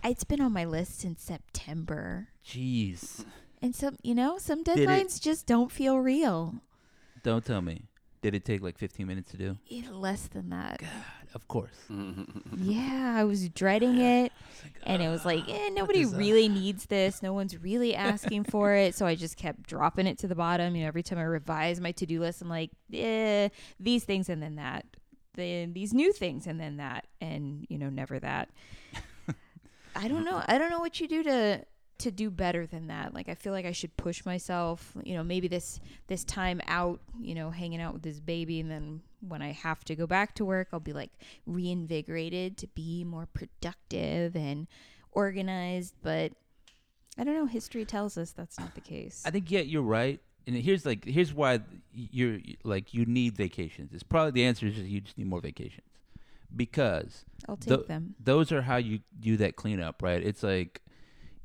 Speaker 2: It's been on my list since September.
Speaker 1: Jeez.
Speaker 2: And some, you know, some deadlines just don't feel real.
Speaker 1: Don't tell me. Did it take like 15 minutes to do?
Speaker 2: Yeah, less than that.
Speaker 1: God, of course.
Speaker 2: Yeah, I was dreading it. And it was like, eh, nobody
Speaker 1: is that?
Speaker 2: really needs this. No one's really asking for it. So I just kept dropping it to the bottom. You know, every time I revise my to do list, I'm like, eh, these things and then that. Then these new things and then that. And, you know, never that. I don't know. I don't know what you do to to do better than that. Like I feel like I should push myself, you know, maybe this this time out, you know, hanging out with this baby and then when I have to go back to work, I'll be like reinvigorated to be more productive and organized, but I don't know, history tells us that's not the case.
Speaker 1: I think yeah, you're right. And here's like here's why you're like you need vacations. It's probably the answer is just you just need more vacations because
Speaker 2: I'll take
Speaker 1: tho-
Speaker 2: them.
Speaker 1: those are how you do that cleanup, right? It's like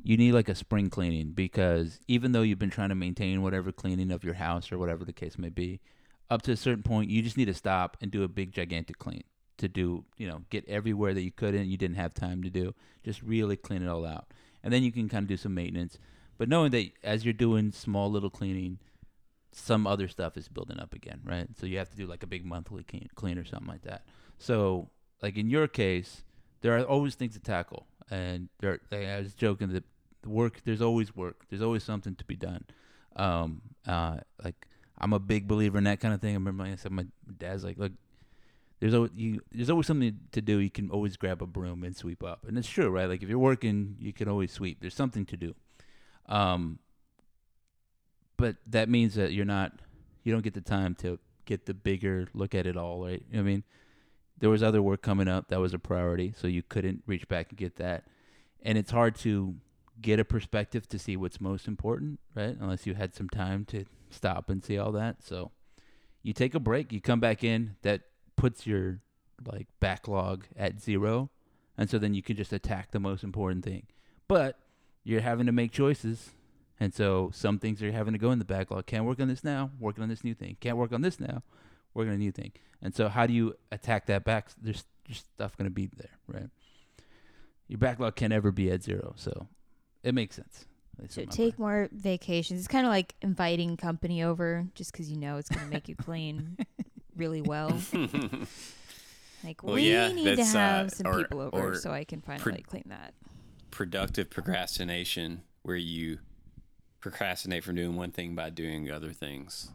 Speaker 1: you need like a spring cleaning because even though you've been trying to maintain whatever cleaning of your house or whatever the case may be, up to a certain point, you just need to stop and do a big gigantic clean to do, you know, get everywhere that you couldn't, you didn't have time to do, just really clean it all out. And then you can kind of do some maintenance. But knowing that as you're doing small little cleaning, some other stuff is building up again, right? So you have to do like a big monthly clean, clean or something like that. So, like in your case, there are always things to tackle, and there. Like I was joking that the work. There's always work. There's always something to be done. Um, uh, like I'm a big believer in that kind of thing. I remember I said my dad's like, look, there's always you. There's always something to do. You can always grab a broom and sweep up, and it's true, right? Like if you're working, you can always sweep. There's something to do. Um, but that means that you're not. You don't get the time to get the bigger look at it all, right? I mean, there was other work coming up that was a priority, so you couldn't reach back and get that. And it's hard to get a perspective to see what's most important, right? Unless you had some time to stop and see all that. So you take a break, you come back in, that puts your like backlog at zero, and so then you can just attack the most important thing. But you're having to make choices. And so some things are having to go in the backlog. Can't work on this now, working on this new thing. Can't work on this now, working on a new thing. And so how do you attack that back? There's, there's stuff going to be there, right? Your backlog can never be at zero. So it makes sense.
Speaker 2: So take
Speaker 1: mind.
Speaker 2: more vacations. It's kind of like inviting company over just because you know it's going to make you clean really well. Like
Speaker 3: Well,
Speaker 2: we
Speaker 3: yeah,
Speaker 2: need to
Speaker 3: that's, uh,
Speaker 2: have some
Speaker 3: or-
Speaker 2: people over so I can finally
Speaker 3: pre-
Speaker 2: clean that.
Speaker 3: Productive procrastination, where you procrastinate from doing one thing by doing other things.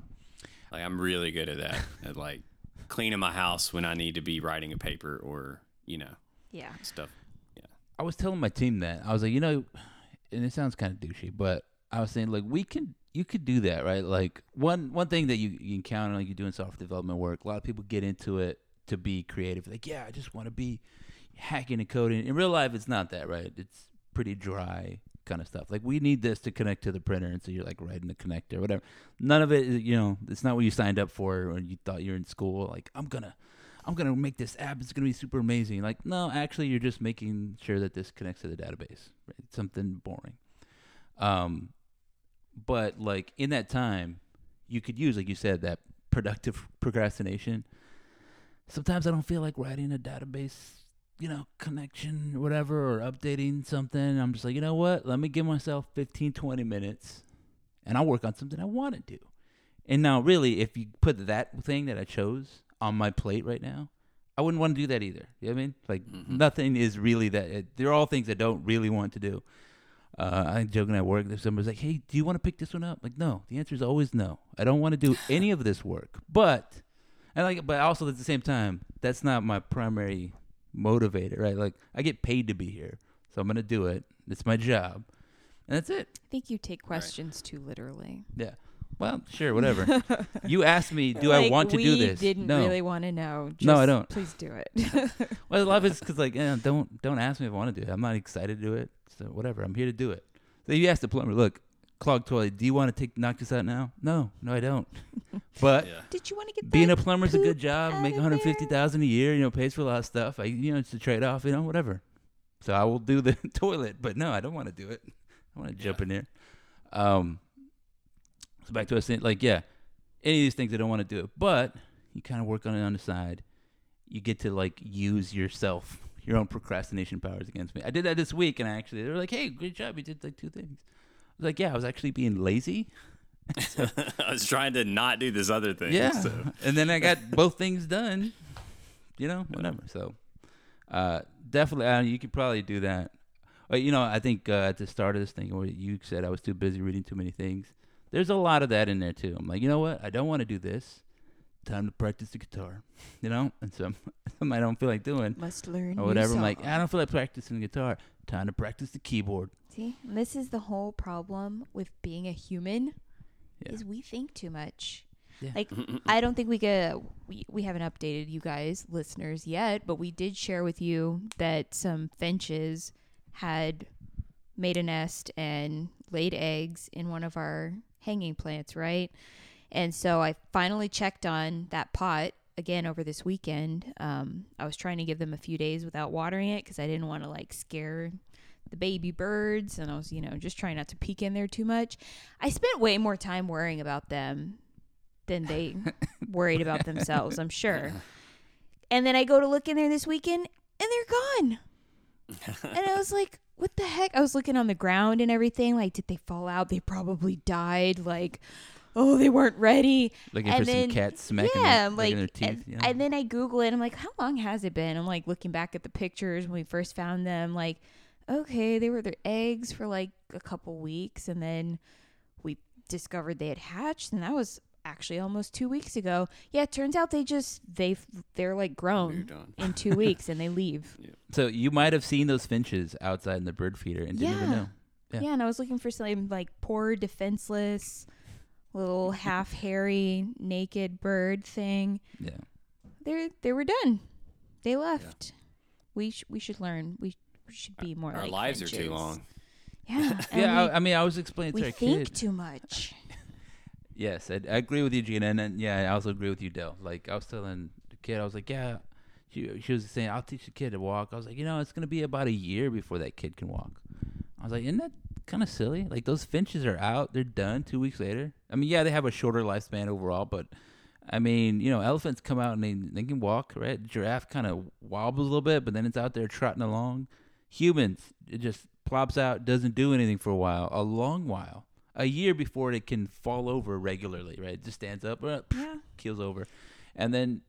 Speaker 3: Like I'm really good at that. at like cleaning my house when I need to be writing a paper or you know
Speaker 2: Yeah.
Speaker 3: stuff. Yeah.
Speaker 1: I was telling my team that I was like, you know, and it sounds kind of douchey, but I was saying like we can, you could do that, right? Like one one thing that you, you encounter like you're doing software development work. A lot of people get into it to be creative. Like, yeah, I just want to be hacking and coding. In real life, it's not that, right? It's pretty dry kind of stuff. Like we need this to connect to the printer, and so you're like writing the connector, whatever. None of it, you know, it's not what you signed up for when you thought you were in school. Like I'm gonna I'm gonna make this app. It's gonna be super amazing. Like, no, actually, you're just making sure that this connects to the database. Right? It's something boring. Um, but like in that time, you could use, like you said, that productive procrastination. Sometimes I don't feel like writing a database, you know, connection or whatever, or updating something. I'm just like, you know what? Let me give myself 15, 20 minutes, and I'll work on something I want to do. And now, really, if you put that thing that I chose on my plate right now, I wouldn't want to do that either. You know what I mean? Like
Speaker 3: Mhm.
Speaker 1: nothing is really that. It, they're all things I don't really want to do. Uh, I'm joking at work. There's somebody's like, "Hey, do you want to pick this one up?" Like, no. The answer is always no. I don't want to do any of this work. But, and like, but also at the same time, that's not my primary motivator, right? Like, I get paid to be here, so I'm gonna do it. It's my job, and that's it.
Speaker 2: I think you take questions too literally.
Speaker 1: Yeah. Well, sure, whatever. you asked me, do I want to do
Speaker 2: we
Speaker 1: this?
Speaker 2: didn't
Speaker 1: no.
Speaker 2: really want to know.
Speaker 1: No, I don't.
Speaker 2: Please do it.
Speaker 1: Well, a lot of it's because like, eh, don't don't ask me if I want to do it. I'm not excited to do it. So whatever. I'm here to do it. So you ask the plumber, look, clogged toilet. Do you want to take knock this out now? No, no, I don't. But
Speaker 3: Yeah.
Speaker 2: Did you want to get
Speaker 1: being
Speaker 2: that
Speaker 1: a plumber's a good job. Make
Speaker 2: of
Speaker 1: 150
Speaker 2: there?
Speaker 1: thousand a year. You know, pays for a lot of stuff. I, you know, it's a trade off. You know, whatever. So I will do the toilet, but no, I don't want to do it. I want to jump in there. Um. So back to us like, yeah, any of these things I don't want to do it, but you kind of work on it on the side. You get to like use yourself, your own procrastination powers against me. I did that this week, and I actually they were like, "Hey, great job! You did like two things." I was like, "Yeah, I was actually being lazy."
Speaker 3: I was trying to not do this other thing.
Speaker 1: Yeah.
Speaker 3: So.
Speaker 1: And then I got both things done. You know, whatever. So, uh, definitely, uh, you could probably do that. But, you know, I think uh, at the start of this thing, where you said I was too busy reading too many things, there's a lot of that in there, too. I'm like, you know what? I don't want to do this. Time to practice the guitar. You know? And some, some I don't feel like doing
Speaker 2: Must learn.
Speaker 1: or whatever. I'm like. I don't feel like practicing the guitar. Time to practice the keyboard.
Speaker 2: See, this is the whole problem with being a human.
Speaker 1: Yeah.
Speaker 2: Is we think too much.
Speaker 1: Yeah.
Speaker 2: Like I don't think we get we, we haven't updated you guys listeners yet, but we did share with you that some finches had made a nest and laid eggs in one of our hanging plants, right? And so I finally checked on that pot again over this weekend. Um, I was trying to give them a few days without watering it because I didn't want to like scare the baby birds, and I was you know just trying not to peek in there too much. I spent way more time worrying about them than they worried about themselves. I'm sure. And then I go to look in there this weekend, and they're gone. and I was like, what the heck? I was looking on the ground and everything. Like, did they fall out? They probably died. Like, oh, they weren't ready.
Speaker 1: Looking
Speaker 2: And
Speaker 1: for
Speaker 2: then-
Speaker 1: some cats smacking
Speaker 2: yeah,
Speaker 1: their,
Speaker 2: like,
Speaker 1: their teeth.
Speaker 2: and,
Speaker 1: know?
Speaker 2: and then I Google it. I'm like, how long has it been? I'm like looking back at the pictures when we first found them. Like, okay, they were their eggs for like a couple weeks, and then we discovered they had hatched, and that was actually almost two weeks ago. Yeah, it turns out they just they they're like grown in two weeks, and they leave.
Speaker 1: So you might have seen those finches outside in the bird feeder and didn't even
Speaker 2: Yeah.
Speaker 1: know.
Speaker 2: Yeah.
Speaker 1: Yeah.
Speaker 2: and I was looking for some like poor defenseless little half hairy naked bird thing.
Speaker 1: Yeah.
Speaker 2: They they were done. They left. We sh- we should learn. We should be more.
Speaker 3: Our
Speaker 2: like
Speaker 3: lives are too long.
Speaker 2: Yeah.
Speaker 1: Yeah,
Speaker 2: we,
Speaker 1: I, I mean, I was explaining
Speaker 2: we
Speaker 1: to our
Speaker 2: think
Speaker 1: kid.
Speaker 2: too much.
Speaker 1: Yes, I, I agree with you, Gina, and then, yeah, I also agree with you, Dell. Like I was telling the kid, I was like, yeah, she, she was saying, I'll teach the kid to walk. I was like, you know, it's gonna be about a year before that kid can walk. I was like, isn't that kind of silly? Like those finches are out, they're done two weeks later. I mean, yeah, they have a shorter lifespan overall, but I mean, you know, elephants come out and they they can walk, right? Giraffe kind of wobbles a little bit, but then it's out there trotting along. Humans, it just plops out, doesn't do anything for a while, a long while, a year before it can fall over regularly, right? It just stands up, uh,
Speaker 2: Yeah.
Speaker 1: keels over, and then,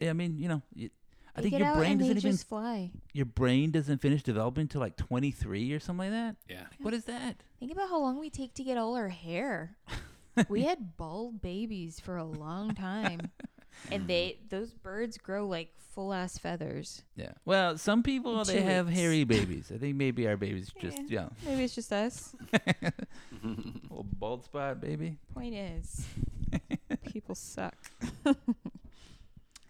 Speaker 1: yeah, I mean, you know, it, I
Speaker 2: They
Speaker 1: think your brain doesn't even
Speaker 2: fly.
Speaker 1: your brain doesn't finish developing until like 23 or something like that.
Speaker 3: Yeah.
Speaker 1: What is that?
Speaker 2: Think about how long we take to get all our hair. we had bald babies for a long time. and they those birds grow like full ass feathers.
Speaker 1: Yeah. Well, some people they
Speaker 2: two
Speaker 1: have
Speaker 2: weeks.
Speaker 1: hairy babies. I think maybe our babies just yeah,
Speaker 2: Maybe it's just us.
Speaker 1: little bald spot baby.
Speaker 2: Point is, people suck.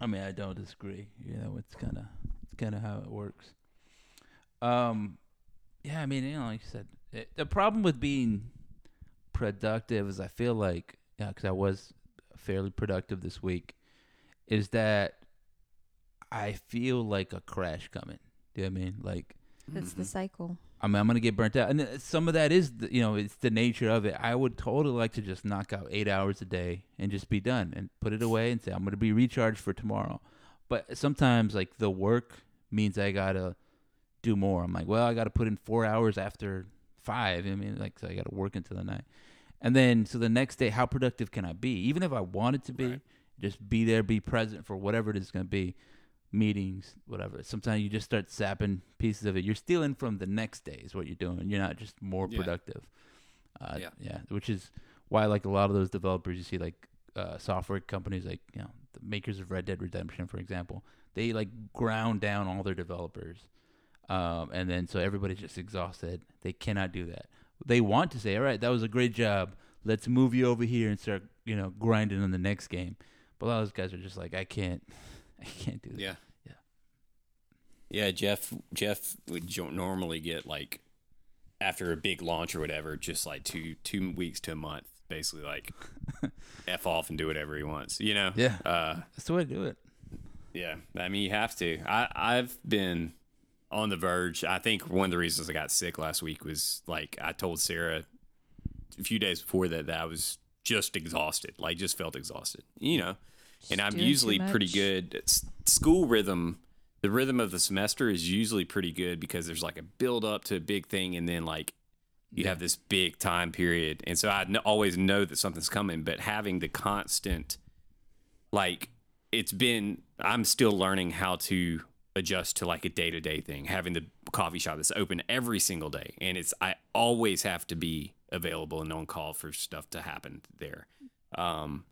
Speaker 1: I mean, I don't disagree. You know, it's kind of it's kind of how it works. Um, yeah. I mean, you know, like you said, it, the problem with being productive is I feel like, yeah, because I was fairly productive this week, is that I feel like a crash coming. Do you know what I mean? Like,
Speaker 2: That's the mm-hmm. cycle.
Speaker 1: I mean, I'm gonna get burnt out, and some of that is, the, you know, it's the nature of it. I would totally like to just knock out eight hours a day and just be done and put it away and say I'm gonna be recharged for tomorrow. But sometimes, like the work means I gotta do more. I'm like, well, I gotta put in four hours after five. I mean, like, so I gotta work until the night, and then so the next day, how productive can I be? Even if I wanted to be,
Speaker 3: Right.
Speaker 1: Just be there, be present for whatever it is gonna be. meetings, whatever. Sometimes you just start sapping pieces of it. You're stealing from the next day is what you're doing. You're not just more
Speaker 3: Yeah.
Speaker 1: productive. Uh,
Speaker 3: Yeah.
Speaker 1: yeah, which is why like a lot of those developers you see like uh, software companies like you know the makers of Red Dead Redemption for example, they like ground down all their developers, um, and then so everybody's just exhausted. They cannot do that. They want to say, all right, that was a great job. Let's move you over here and start you know grinding on the next game. But a lot of those guys are just like, I can't, I can't do that.
Speaker 3: Yeah.
Speaker 1: Yeah.
Speaker 3: Yeah, Jeff Jeff would jo- normally get like after a big launch or whatever, just like two two weeks to a month, basically like f off and do whatever he wants. You know.
Speaker 1: Yeah.
Speaker 3: Uh,
Speaker 1: That's the way to do it.
Speaker 3: yeah. I mean, you have to. I I've been on the verge. I think one of the reasons I got sick last week was like I told Sarah a few days before that that I was just exhausted, like just felt exhausted. You know. And I'm usually pretty good. School rhythm, the rhythm of the semester is usually pretty good because there's like a build up to a big thing, and then like you have this big time period, and so I always know that something's coming. But having the constant, like it's been, I'm still learning how to adjust to like a day to day thing. Having the coffee shop that's open every single day, and it's I always have to be available and on call for stuff to happen there. Um,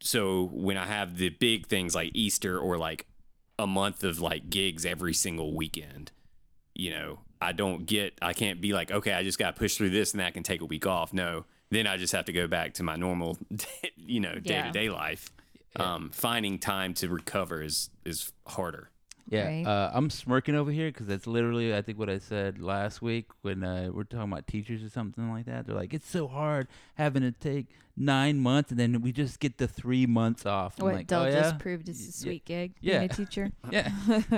Speaker 3: so when I have the big things like Easter or like a month of like gigs every single weekend, you know, I don't get, I can't be like, okay, I just got to push through this and that can take a week off. No, then I just have to go back to my normal, you know, day to day life. Um, finding time to recover is is harder.
Speaker 1: Yeah,
Speaker 2: Right.
Speaker 1: uh, I'm smirking over here because that's literally, I think, what I said last week when uh, we're talking about teachers or something like that. They're like, it's so hard having to take nine months and then we just get the three months off. I'm
Speaker 2: What
Speaker 1: like,
Speaker 2: Del
Speaker 1: oh,
Speaker 2: just
Speaker 1: yeah?
Speaker 2: proved is a
Speaker 1: Yeah.
Speaker 2: sweet gig.
Speaker 1: Yeah.
Speaker 2: Being a teacher.
Speaker 1: yeah,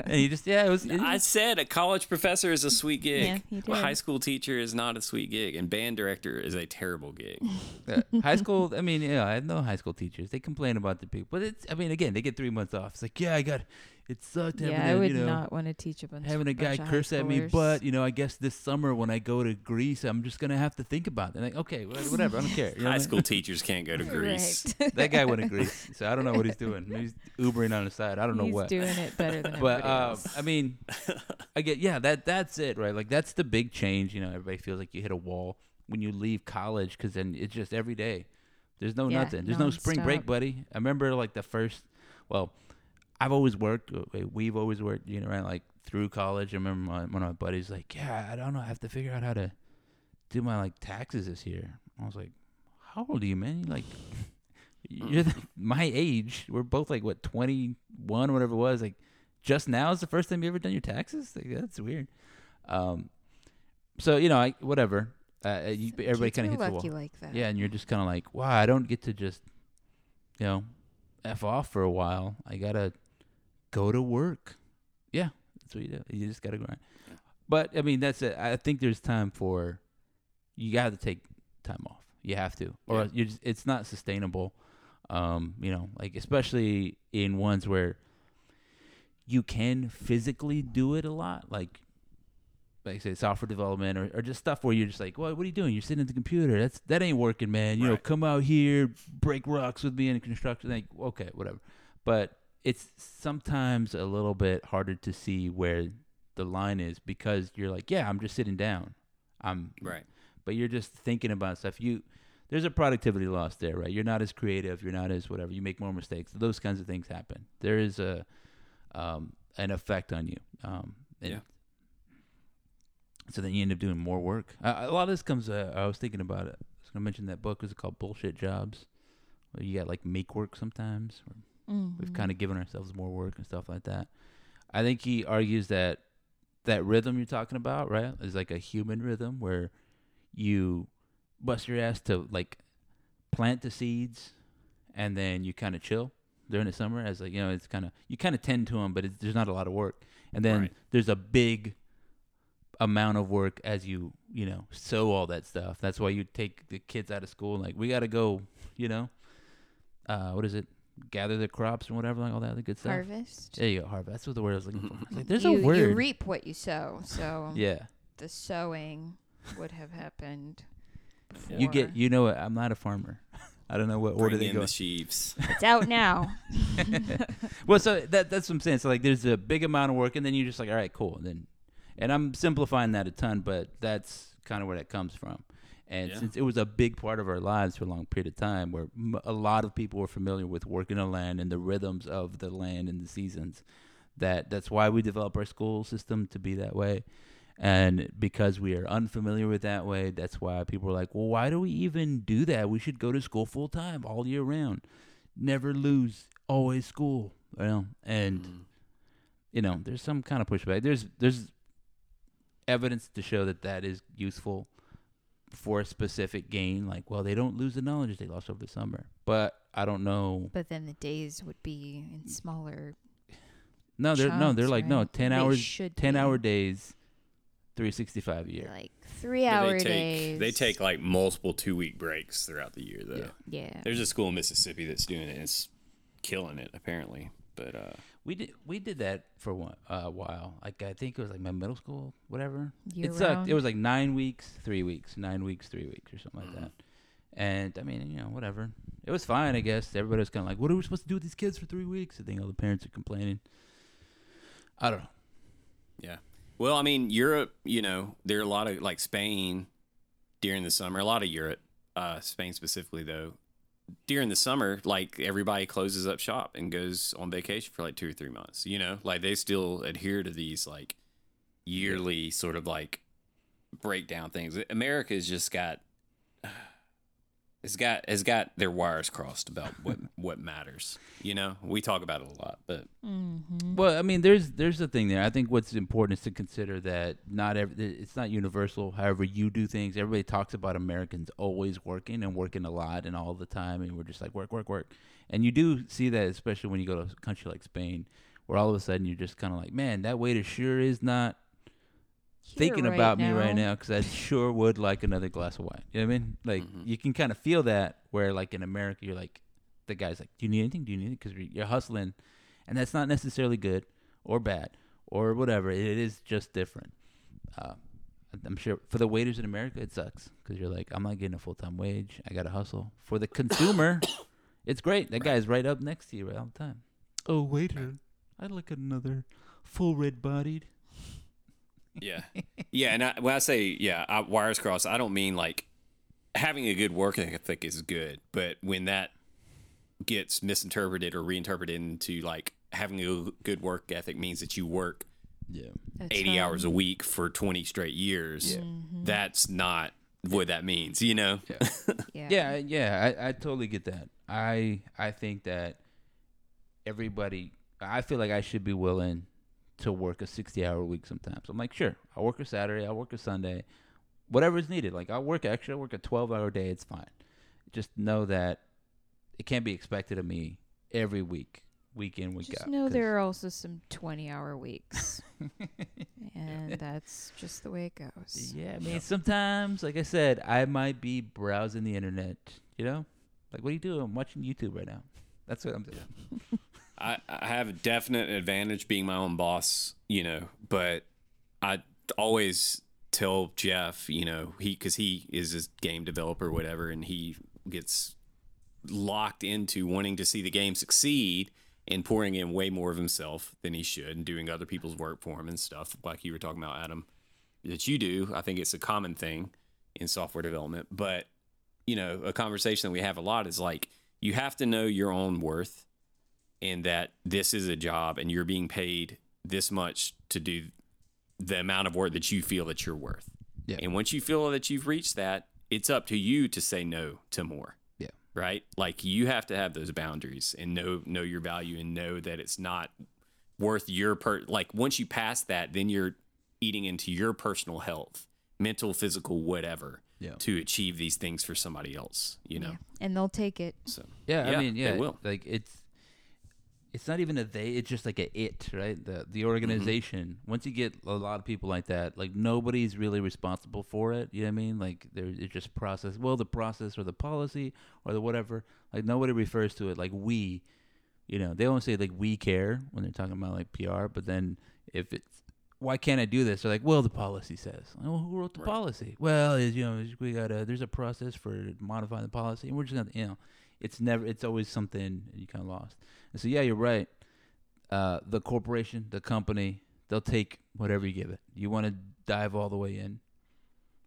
Speaker 1: and you just, yeah, it was. it-
Speaker 3: I said a college professor is a sweet gig.
Speaker 2: Yeah, you
Speaker 3: a high school teacher is not a sweet gig, and band director is a terrible gig.
Speaker 1: uh, high school. I mean, yeah, I have no high school teachers. They complain about the people, but it's. I mean, again, they get three months off. It's like, yeah, I got. It sucked having
Speaker 2: yeah, I
Speaker 1: to,
Speaker 2: would
Speaker 1: you know,
Speaker 2: not want to teach a bunch.
Speaker 1: having a guy
Speaker 2: bunch of
Speaker 1: curse at me, but you know, I guess this summer when I go to Greece, I'm just gonna have to think about it. Like, okay, whatever, I don't care. You know
Speaker 3: High
Speaker 1: what mean?
Speaker 3: school teachers can't go to Greece.
Speaker 2: Right.
Speaker 1: that guy went to Greece, so I don't know what he's doing. He's Ubering on the side. I don't know what.
Speaker 2: He's doing it better than
Speaker 1: but
Speaker 2: everybody
Speaker 1: um,
Speaker 2: else.
Speaker 1: I mean, I get yeah. That that's it, right? Like that's the big change. You know, everybody feels like you hit a wall when you leave college because then it's just every day. There's no
Speaker 2: Yeah,
Speaker 1: nothing. There's no spring break, buddy. I remember like the first. Well, I've always worked. uh, We've always worked. You know, right? Like through college. I remember my, one of my buddies like, yeah, I don't know. I have to figure out how to do my like taxes this year. I was like, how old are you, man? You're like. You're the, my age. We're both like what 21, whatever it was. Like, just now is the first time you ever done your taxes. Like, that's weird. Um, so you know, I, whatever. Uh, you, everybody kind of hits the
Speaker 2: lucky
Speaker 1: wall.
Speaker 2: like that.
Speaker 1: Yeah, and you're just kind of like, wow, I don't get to just, you know, f off for a while. I gotta go to work. Yeah, that's what you do. You just gotta grind. But I mean, that's it. I think there's time for you. Got to take time off. You have to, or
Speaker 3: Yeah.
Speaker 1: you just, it's not sustainable. Um, you know, like especially in ones where you can physically do it a lot, like like I say software development or, or just stuff where you're just like, what what are you doing? You're sitting at the computer. That's that ain't working, man. You know, come out here, break rocks with me in construction. Like, okay, whatever. But it's sometimes a little bit harder to see where the line is because you're like, yeah, I'm just sitting down. I'm
Speaker 3: Right.
Speaker 1: but you're just thinking about stuff. You there's a productivity loss there, right? You're not as creative. You're not as whatever. You make more mistakes. Those kinds of things happen. There is a um, an effect on you. Um,
Speaker 3: Yeah.
Speaker 1: So then you end up doing more work. Uh, a lot of this comes. Uh, I was thinking about it. I was gonna mention that book. Is it called Bullshit Jobs? Where you got like make work sometimes. Or We've
Speaker 2: Mhm.
Speaker 1: kind of given ourselves more work and stuff like that. I think he argues that that rhythm you're talking about, right, is like a human rhythm where you bust your ass to like plant the seeds and then you kind of chill during the summer as like you know it's kind of you kind of tend to them but it's, there's not a lot of work and then
Speaker 3: Right.
Speaker 1: there's a big amount of work as you you know sow all that stuff that's why you take the kids out of school like we got to go you know uh what is it gather the crops and whatever like all that other good stuff
Speaker 2: harvest.
Speaker 1: there you go harvest that's what the word i was looking for It's like, there's
Speaker 2: you,
Speaker 1: a word
Speaker 2: You reap what you sow. So
Speaker 1: yeah
Speaker 2: the sowing would have happened.
Speaker 1: you get you know what i'm not a farmer I don't know what order
Speaker 3: Bring
Speaker 1: they
Speaker 3: in
Speaker 1: go.
Speaker 3: the sheaves.
Speaker 2: It's out now.
Speaker 1: well, so that that's what I'm saying. So like, there's a big amount of work, and then you're just like, all right, cool. And then, and I'm simplifying that a ton, but that's kind of where that comes from. And
Speaker 3: Yeah.
Speaker 1: since it was a big part of our lives for a long period of time, where m- a lot of people were familiar with working the land and the rhythms of the land and the seasons, that that's why we develop our school system to be that way. And because we are unfamiliar with that way, that's why people are like, well, why do we even do that? We should go to school full time all year round. Never lose, always school. You know, and
Speaker 3: Mm.
Speaker 1: you know, there's some kind of pushback. There's there's evidence to show that that is useful for a specific gain. Like, well, they don't lose the knowledge they lost over the summer, but I don't know.
Speaker 2: But then the days would be in smaller.
Speaker 1: No, they're no, they're
Speaker 2: chunks,
Speaker 1: like no, ten
Speaker 2: They
Speaker 1: hours,
Speaker 2: should
Speaker 1: ten
Speaker 2: be.
Speaker 1: hour days, three sixty five a year.
Speaker 2: Like three
Speaker 3: But
Speaker 2: hour
Speaker 3: they take
Speaker 2: days.
Speaker 3: they take like multiple two week breaks throughout the year though.
Speaker 1: Yeah.
Speaker 2: Yeah.
Speaker 3: There's a school in Mississippi that's doing it. and It's killing it apparently. But uh,
Speaker 1: We did we did that for one a while. Like I think it was like my middle school, whatever.
Speaker 2: Year
Speaker 1: it sucked.
Speaker 2: round?
Speaker 1: It was like nine weeks, three weeks, nine weeks, three weeks, or something like
Speaker 3: Mhm.
Speaker 1: that. And I mean, you know, whatever. It was fine, I guess. Everybody was kind of like, "What are we supposed to do with these kids for three weeks?" I think all the parents are complaining. I don't know.
Speaker 3: Yeah. Well, I mean, Europe, you know, there are a lot of like Spain during the summer, a lot of Europe, uh, Spain specifically though, during the summer, like everybody closes up shop and goes on vacation for like two or three months, you know, like they still adhere to these like yearly sort of like breakdown things. America's just got, it's got, has got their wires crossed about what, what matters. You know, we talk about it a lot, but
Speaker 2: Mm-hmm.
Speaker 1: Well, I mean, there's there's a thing there. I think what's important is to consider that not every it's not universal. However, you do things. Everybody talks about Americans always working and working a lot and all the time, and we're just like work, work, work. And you do see that, especially when you go to a country like Spain, where all of a sudden you're just kind of like, man, that waiter sure is not thinking about me right now because I sure would like another glass of wine. You know what I mean? Like
Speaker 3: Mhm.
Speaker 1: you can kind of feel that where like in America you're like the guy's like, do you need anything? Do you need it? Because you're hustling, and that's not necessarily good or bad or whatever. It is just different. Uh, I'm sure for the waiters in America it sucks because you're like, I'm not getting a full time wage. I got to hustle. For the consumer, it's great. That guy's right up next to you right all the time. Oh waiter, I'd like another full red bodied.
Speaker 3: Yeah, yeah, and I, when I say yeah, I, wires crossed, I don't mean like having a good work ethic is good, but when that gets misinterpreted or reinterpreted into like having a good work ethic means that you work
Speaker 1: Yeah.
Speaker 3: eighty hours a week for twenty straight years,
Speaker 2: Mm-hmm.
Speaker 3: that's not what that means, you know?
Speaker 2: Yeah.
Speaker 1: Yeah, yeah, I, I totally get that. I I think that everybody I feel like I should be willing to work a sixty hour week sometimes. I'm like, sure, I'll work a Saturday, I'll work a Sunday, whatever is needed. Like I'll work extra, I'll work a twelve hour day, it's fine. Just know that it can't be expected of me every week, week in, week
Speaker 2: Just
Speaker 1: out.
Speaker 2: know
Speaker 1: 'cause-
Speaker 2: there are also some 20 hour weeks. and that's just the way it goes.
Speaker 1: Yeah, I mean sometimes, like I said, I might be browsing the internet, you know? Like what do you do? I'm watching YouTube right now. That's what I'm doing.
Speaker 3: I, I have a definite advantage being my own boss, you know, but I always tell Jeff, you know, he because he is a game developer, whatever, and he gets locked into wanting to see the game succeed and pouring in way more of himself than he should and doing other people's work for him and stuff, like you were talking about, Adam, that you do. I think it's a common thing in software development, but you know, a conversation that we have a lot is like you have to know your own worth and that this is a job and you're being paid this much to do the amount of work that you feel that you're worth.
Speaker 1: Yeah.
Speaker 3: And once you feel that you've reached that, it's up to you to say no to more.
Speaker 1: Yeah.
Speaker 3: Right? Like you have to have those boundaries and know know your value and know that it's not worth your per like once you pass that, then you're eating into your personal health, mental, physical, whatever,
Speaker 1: Yeah.
Speaker 3: to achieve these things for somebody else, you know.
Speaker 2: Yeah. And they'll take it.
Speaker 3: So
Speaker 1: Yeah,
Speaker 3: Yeah,
Speaker 1: I mean, yeah,
Speaker 3: they
Speaker 1: yeah,
Speaker 3: will.
Speaker 1: like it's it's not even a they; it's just like a it, right? The the mm-hmm. organization. Once you get a lot of people like that, like nobody's really responsible for it. You know what I mean? Like there, it's just process. Well, the process or the policy or the whatever. Like nobody refers to it like we. You know, they don't say like we care when they're talking about like PR, but then if it's why can't I do this? They're like, well, the policy says. Well, who wrote the
Speaker 3: Right.
Speaker 1: policy? Well, it's, you know, we got a there's a process for modifying the policy, and we're just gonna, you know, it's never, it's always something you kind of lost. And so, yeah, you're right. Uh, the corporation, the company, they'll take whatever you give it. You want to dive all the way in.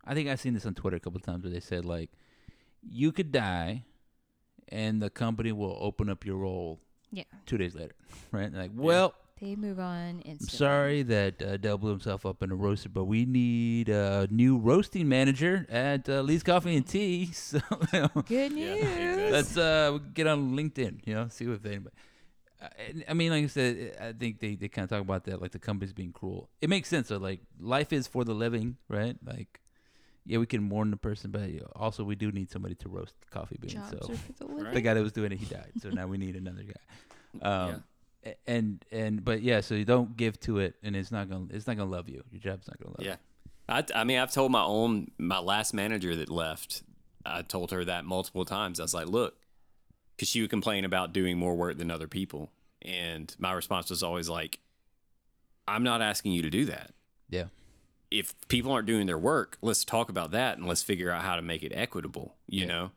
Speaker 1: I think I've seen this on Twitter a couple of times where they said like, you could die, and the company will open up your role
Speaker 2: Yeah.
Speaker 1: two days later, right? Like, well.
Speaker 2: They move on
Speaker 1: I'm sorry that uh, Dell blew himself up in a roaster, but we need a new roasting manager at uh, Lee's Coffee and Tea. So
Speaker 2: Good
Speaker 3: Yeah,
Speaker 2: news.
Speaker 3: exactly.
Speaker 1: let's uh, get on LinkedIn, you know, see if anybody. I- I mean, like I said, I think they, they kind of talk about that, like the company's being cruel. It makes sense. So, like, life is for the living, right? Like, yeah, we can mourn the person, but also we do need somebody to roast coffee beans.
Speaker 2: Jobs
Speaker 1: so
Speaker 2: are for the
Speaker 1: the guy that was doing it, he died. So now we need another guy. Um,
Speaker 3: Yeah.
Speaker 1: And and but yeah, so you don't give to it, and it's not gonna it's not gonna love you. Your job's not gonna love. You.
Speaker 3: Yeah. I, I mean, I've told my own, my last manager that left, I told her that multiple times. I was like, look, because she would complain about doing more work than other people. And my response was always like, I'm not asking you to do that.
Speaker 1: Yeah.
Speaker 3: If people aren't doing their work, let's talk about that and let's figure out how to make it equitable, you
Speaker 1: Yeah.
Speaker 3: know?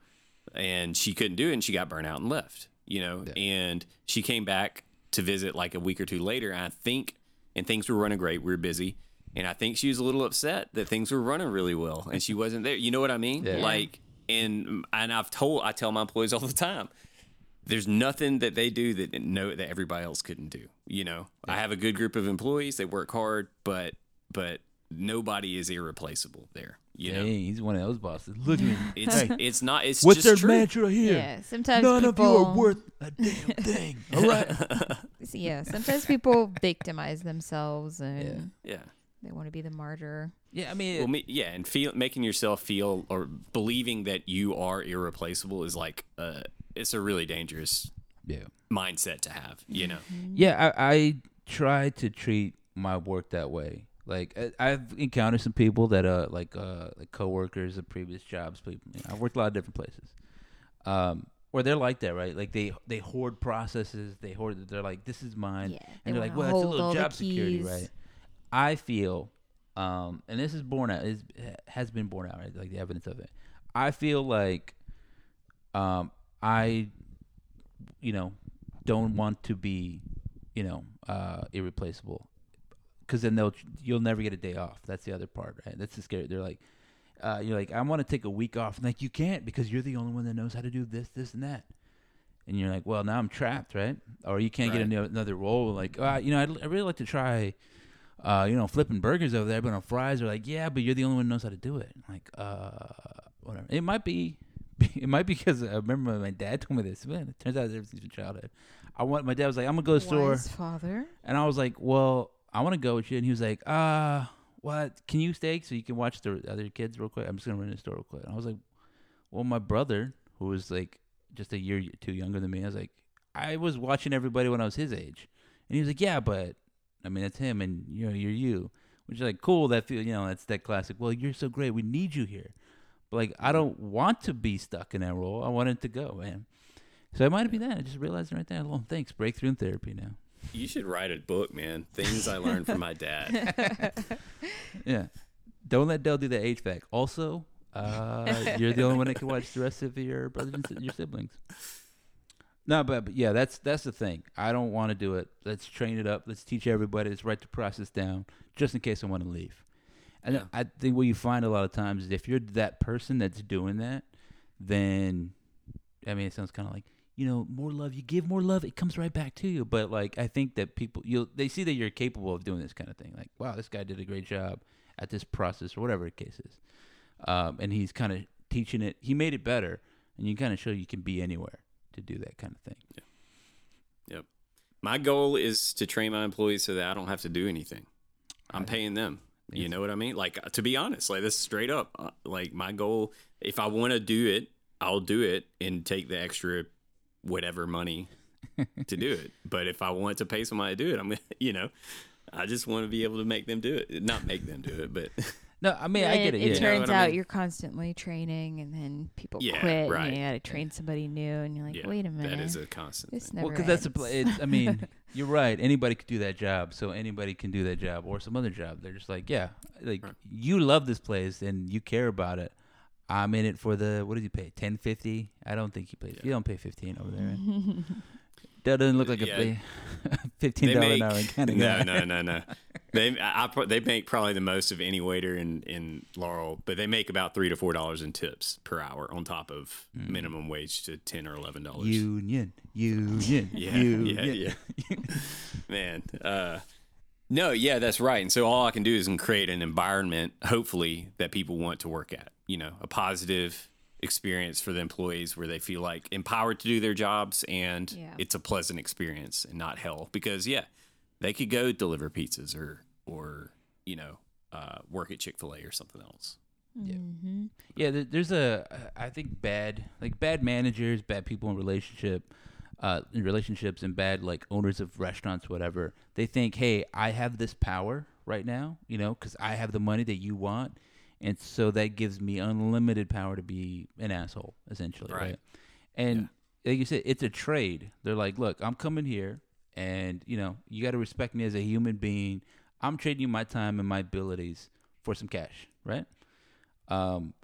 Speaker 3: And she couldn't do it and she got burnt out and left, you know?
Speaker 1: Yeah.
Speaker 3: And she came back to visit like a week or two later. And I think, and things were running great. We were busy. And I think she was a little upset that things were running really well and she wasn't there. You know what I mean?
Speaker 1: Yeah.
Speaker 3: Like, and and I've told I tell my employees all the time, there's nothing that they do that no that everybody else couldn't do. You know, I have a good group of employees. They work hard, but but nobody is irreplaceable there. You know,
Speaker 1: Hey, he's one of those bosses. Look at me.
Speaker 3: it's
Speaker 1: Hey,
Speaker 3: it's not. It's
Speaker 1: what's
Speaker 3: just
Speaker 1: their
Speaker 3: true.
Speaker 1: mantra here?
Speaker 2: Yeah, sometimes
Speaker 1: None
Speaker 2: people,
Speaker 1: of you are worth a damn thing. All right.
Speaker 2: Yeah, sometimes people victimize themselves and
Speaker 3: Yeah.
Speaker 2: They want to be the martyr.
Speaker 1: yeah, I mean,
Speaker 3: Well, me, yeah, and feel making yourself feel or believing that you are irreplaceable is like uh, it's a really dangerous
Speaker 1: yeah,
Speaker 3: mindset to have. You know.
Speaker 1: yeah. I, I try to treat my work that way. Like I, I've encountered some people that uh like uh like coworkers of previous jobs. People, you know, I've worked a lot of different places. Um, where they're like that, right? Like they they hoard processes. They hoard. They're like, this is mine.
Speaker 2: Yeah,
Speaker 1: and they're like, well, it's a little job security, right? I feel, um, and this is born out, is has been born out, right? Like the evidence of it. I feel like, um, I, you know, don't want to be, you know, uh, irreplaceable, because then they'll you'll never get a day off. That's the other part, right? That's the scary. They're like, uh, you're like, I want to take a week off, and like you can't because you're the only one that knows how to do this, this, and that. And you're like, well, now I'm trapped, right? Or you can't get
Speaker 3: Right.
Speaker 1: ano- another role. Like, uh, you know, I'd, I'd really like to try, uh, you know, flipping burgers over there, but on fries, they're like, yeah, but you're the only one who knows how to do it. I'm like, uh, whatever. It might be, it might be because I remember my dad told me this. Man, it turns out it's ever since childhood. I want my dad was like, I'm gonna go to the store.
Speaker 2: Wise father.
Speaker 1: And I was like, well, I want to go with you. And he was like, uh, what? Can you stay so you can watch the other kids real quick? I'm just to run to the store real quick. And I was like, well, my brother, who was like just a year two younger than me, I was like, I was watching everybody when I was his age. And he was like, yeah, but I mean, that's him and you know, you're you. Which is like, cool. That feel, you know, that's that classic. Well, you're so great. We need you here. But like, I don't want to be stuck in that role. I wanted to go, man. So it might be that. I just realized it right there. Well, thanks. Breakthrough in therapy now.
Speaker 3: You should write a book, man. Things I learned from my dad.
Speaker 1: Yeah. Don't let Dell do the HVAC. Also, uh, you're the only one that can watch the rest of your brothers and your siblings. No, but, but yeah, that's that's the thing. I don't want to do it. Let's train it up. Let's teach everybody. Let's write the process down, just in case I want to leave. And
Speaker 3: Yeah.
Speaker 1: I think what you find a lot of times is if you're that person that's doing that, then I mean, it sounds kind of like you know, more love. You give more love, it comes right back to you. But like, I think that people you they see that you're capable of doing this kind of thing. Like, wow, this guy did a great job at this process or whatever the case is, um, and he's kind of teaching it. He made it better, and you kind of show you can be anywhere to do that kind of thing. Yep.
Speaker 3: My goal is to train my employees so that I don't have to do anything. I'm
Speaker 1: Right.
Speaker 3: paying them. You know what I mean? Like to be honest, like this straight up. Uh, Like my goal, if I want to do it, I'll do it and take the extra whatever money to do it. But if I want to pay somebody to do it, I'm gonna you know, I just want to be able to make them do it. Not make them do it, but
Speaker 1: No, I mean, I get it.
Speaker 2: It
Speaker 1: yeah.
Speaker 3: turn-
Speaker 2: turns
Speaker 3: what I
Speaker 2: out
Speaker 3: mean?
Speaker 2: you're constantly training, and then people
Speaker 3: Yeah,
Speaker 2: quit,
Speaker 3: right.
Speaker 2: and you got to train somebody new, and you're like,
Speaker 3: yeah,
Speaker 2: wait a minute,
Speaker 3: that is a constant.
Speaker 2: this
Speaker 3: thing.
Speaker 2: never
Speaker 1: well, because that's a
Speaker 2: ends.
Speaker 1: it's, I mean, you're right. Anybody could do that job, so anybody can do that job or some other job. They're just like, yeah, like
Speaker 3: Right.
Speaker 1: you love this place and you care about it. I'm in it for the what did you pay? Ten fifty? I don't think he pays.
Speaker 3: Yeah.
Speaker 1: You don't pay fifteen over there. Right? that doesn't look like
Speaker 3: Yeah.
Speaker 1: a fifteen dollar an hour kind of
Speaker 3: no, no, no, no. They I, I, they make probably the most of any waiter in, in Laurel, but they make about three to four dollars in tips per hour on top of
Speaker 1: Mm.
Speaker 3: minimum wage to ten or eleven dollars.
Speaker 1: Union, union,
Speaker 3: yeah,
Speaker 1: union.
Speaker 3: yeah, yeah. Man, uh, no, yeah, that's right. And so all I can do is create an environment, hopefully, that people want to work at. You know, a positive experience for the employees where they feel like empowered to do their jobs and
Speaker 2: Yeah.
Speaker 3: it's a pleasant experience and not hell. Because yeah, they could go deliver pizzas or or you know uh, work at Chick Fil A or something else.
Speaker 1: Yeah.
Speaker 2: Mm-hmm.
Speaker 1: Yeah, there's a I think bad like bad managers, bad people in relationship, uh, in relationships, and bad like owners of restaurants, whatever. They think, hey, I have this power right now, you know, because I have the money that you want, and so that gives me unlimited power to be an asshole, essentially, right?
Speaker 3: Right.
Speaker 1: And like you said, it's a trade. They're like, look, I'm coming here, and you know, you got to respect me as a human being. I'm trading you my time and my abilities for some cash, right? um,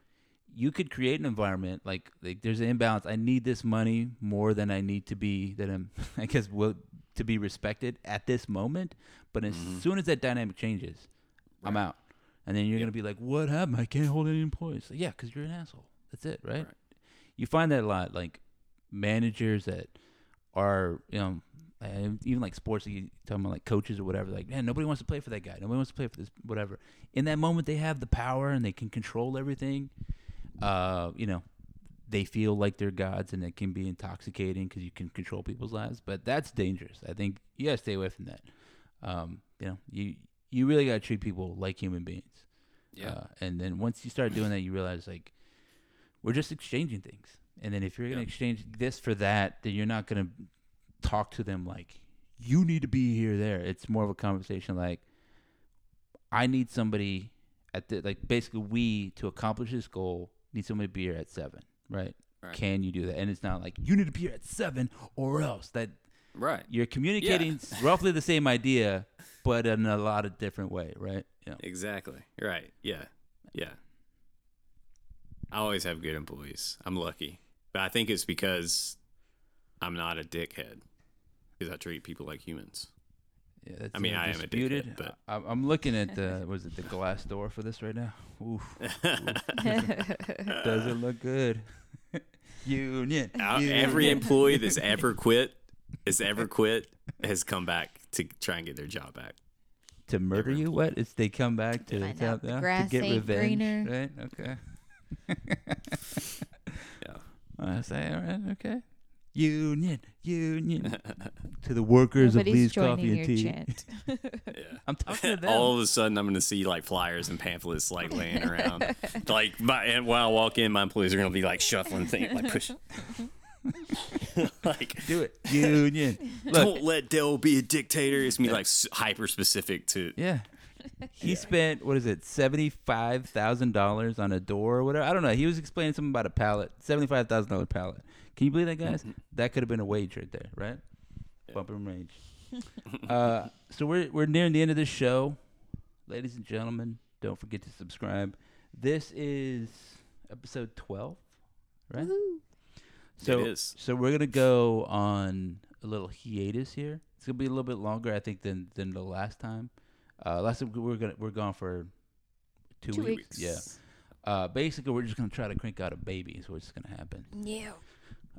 Speaker 1: you could create an environment like like there's an imbalance. I need this money more than I need to be that I'm I guess will to be respected at this moment. But as
Speaker 3: Mhm.
Speaker 1: soon as that dynamic changes, I'm out. And then you're
Speaker 3: Yep.
Speaker 1: gonna be like, "What happened? I can't hold any employees." Yeah, because you're an asshole. That's it, right?
Speaker 3: Right.
Speaker 1: You find that a lot, like managers that are, you know, even like sports, you talking about like coaches or whatever. Like, man, nobody wants to play for that guy. Nobody wants to play for this, whatever. In that moment, they have the power and they can control everything. Uh, you know, they feel like they're gods, and it can be intoxicating because you can control people's lives. But that's dangerous. I think you gotta stay away from that. Um, you know, you you really gotta treat people like human beings.
Speaker 3: Yeah,
Speaker 1: Uh, and then once you start doing that, you realize like we're just exchanging things. And then if you're gonna
Speaker 3: Yeah.
Speaker 1: exchange this for that, then you're not gonna talk to them like you need to be here there. It's more of a conversation like I need somebody at the like basically we to accomplish this goal need somebody to be here at seven, right?
Speaker 3: Right.
Speaker 1: Can you do that? And it's not like you need to be here at seven or else that
Speaker 3: right.
Speaker 1: you're communicating s- roughly the same idea, but in a lot of different way, right? Yeah.
Speaker 3: Exactly. Right. Yeah. Yeah. I always have good employees. I'm lucky. But I think it's because I'm not a dickhead. Because I treat people like humans.
Speaker 1: Yeah, that's
Speaker 3: I mean,
Speaker 1: uh,
Speaker 3: I am a dickhead, but-
Speaker 1: I- I'm I'm looking at the was it the Glassdoor for this right now? Oof, doesn't look good. Union. Union.
Speaker 3: Every employee that's ever quit, has ever quit, has come back to try and get their job back.
Speaker 1: to murder
Speaker 3: every
Speaker 1: you. What? It's they come back to
Speaker 2: Find
Speaker 1: tell
Speaker 2: out the
Speaker 1: yeah, to get
Speaker 2: ain't
Speaker 1: revenge,
Speaker 2: greener.
Speaker 1: right? Okay.
Speaker 3: Yeah.
Speaker 1: I say, all right, okay. Union, union. to the workers
Speaker 2: Nobody's
Speaker 1: of Lee's Coffee and Tea.
Speaker 2: chant.
Speaker 3: Yeah.
Speaker 1: I'm talking to them.
Speaker 3: All of a sudden, I'm going to see like flyers and pamphlets like laying around. like, my, and when I walk in, my employees are going to be like shuffling things, like push. like,
Speaker 1: Do it. Union. Look,
Speaker 3: don't let Dell be a dictator. It's me like hyper specific to.
Speaker 1: Yeah. He spent what is it, seventy five thousand dollars on a door or whatever. I don't know. He was explaining something about a pallet, seventy five thousand dollar pallet. Can you believe that, guys? that could have been a wage right there, right?
Speaker 3: Yeah.
Speaker 1: Bump and range. uh, so we're we're nearing the end of this show, ladies and gentlemen. Don't forget to subscribe. This is episode twelve, right?
Speaker 2: Woohoo.
Speaker 1: So,
Speaker 3: It is.
Speaker 1: so we're gonna go on a little hiatus here. It's gonna be a little bit longer, I think, than than the last time. Uh, last time we we're gonna we're gone for two,
Speaker 2: Two
Speaker 1: weeks.
Speaker 2: weeks.
Speaker 1: Yeah. Uh, basically, we're just gonna try to crank out a baby. Is what's gonna happen.
Speaker 2: Yeah.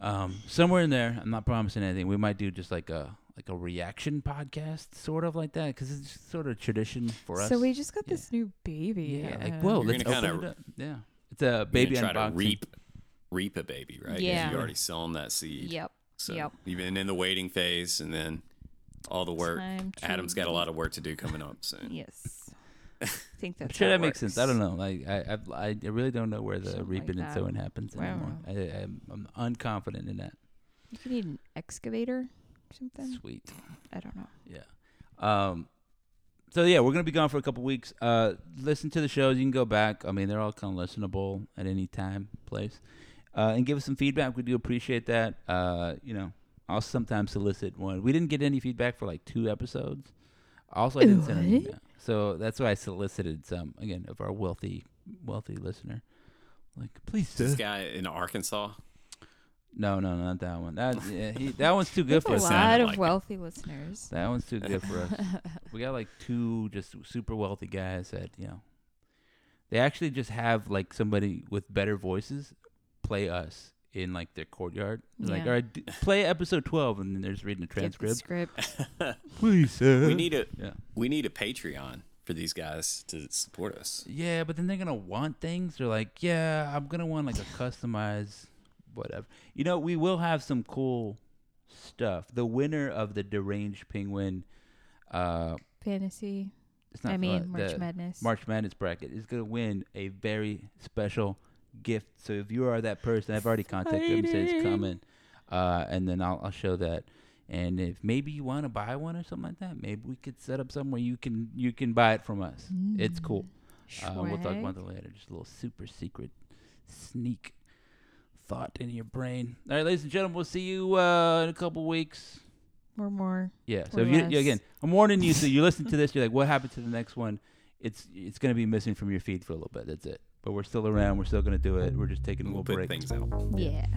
Speaker 1: Um, somewhere in there, I'm not promising anything. We might do just like a like a reaction podcast, sort of like that, because it's just sort of tradition for us.
Speaker 2: So we just got
Speaker 1: Yeah.
Speaker 2: this new baby.
Speaker 1: yeah, like
Speaker 2: uh,
Speaker 1: whoa,
Speaker 3: You're
Speaker 1: let's open
Speaker 3: kinda-
Speaker 1: it up. Yeah, it's a baby
Speaker 3: gonna try to reap, reap a baby, right?
Speaker 2: Yeah.
Speaker 3: You already sown that seed.
Speaker 2: Yep.
Speaker 3: So
Speaker 2: Yep.
Speaker 3: you've been in the waiting phase, and then all the work. Adam's got a lot of work to do coming up soon.
Speaker 2: Yes. I think
Speaker 1: I'm
Speaker 2: that's
Speaker 1: sure that
Speaker 2: it
Speaker 1: makes sense. I don't know. Like I, I, I really don't know where the
Speaker 2: Something like
Speaker 1: reaping and sowing happens
Speaker 2: I
Speaker 1: anymore. I, I'm, I'm unconfident in that.
Speaker 2: You could need an excavator or something.
Speaker 1: Sweet.
Speaker 2: I don't know.
Speaker 1: Yeah. Um. So yeah, we're gonna be gone for a couple weeks. Uh, listen to the shows. You can go back. I mean, they're all kind of listenable at any time, place. Uh, and give us some feedback. We do appreciate that. Uh, you know, I'll sometimes solicit one. We didn't get any feedback for like two episodes. Also, I didn't send an email, so that's why I solicited some again of our wealthy, wealthy listener. Like, please,
Speaker 3: This
Speaker 1: sir.
Speaker 3: guy in Arkansas.
Speaker 1: No, no, not that one. That yeah, he, that one's too good for
Speaker 2: a
Speaker 1: us.
Speaker 3: A
Speaker 2: lot of
Speaker 3: like it.
Speaker 2: wealthy listeners.
Speaker 1: That one's too good for us. we got like two just super wealthy guys that you know. They actually just have like somebody with better voices play us in like their courtyard. They're Like,
Speaker 2: Yeah.
Speaker 1: all right, d- play episode twelve, and then they're just reading the
Speaker 2: Get the
Speaker 1: transcript.
Speaker 2: script.
Speaker 1: Please, sir.
Speaker 3: we need a
Speaker 1: Yeah.
Speaker 3: we need a Patreon for these guys to support us.
Speaker 1: Yeah, but then they're gonna want things. They're like, yeah, I'm gonna want like a customized whatever. You know, we will have some cool stuff. The winner of the deranged penguin, uh,
Speaker 2: Fantasy.
Speaker 1: it's not
Speaker 2: I mean, March
Speaker 1: the
Speaker 2: Madness.
Speaker 1: March Madness bracket is gonna win a very special gift. So if you are that person, I've already contacted them. Said it's coming, uh, and then I'll I'll show that. And if maybe you want to buy one or something like that, maybe we could set up somewhere you can you can buy it from us. It's cool. Uh, we'll talk about that later. Just a little super secret sneak thought in your brain. All right, ladies and gentlemen, we'll see you uh, in a couple weeks.
Speaker 2: or more.
Speaker 1: Yeah. So you, you again, I'm warning you. So you listen to this, you're like, what happened to the next one? It's it's gonna be missing from your feed for a little bit. That's it. But we're still around. We're still gonna do it. We're just taking a
Speaker 3: We'll
Speaker 1: little
Speaker 3: put
Speaker 1: break.
Speaker 3: things out.
Speaker 2: Yeah.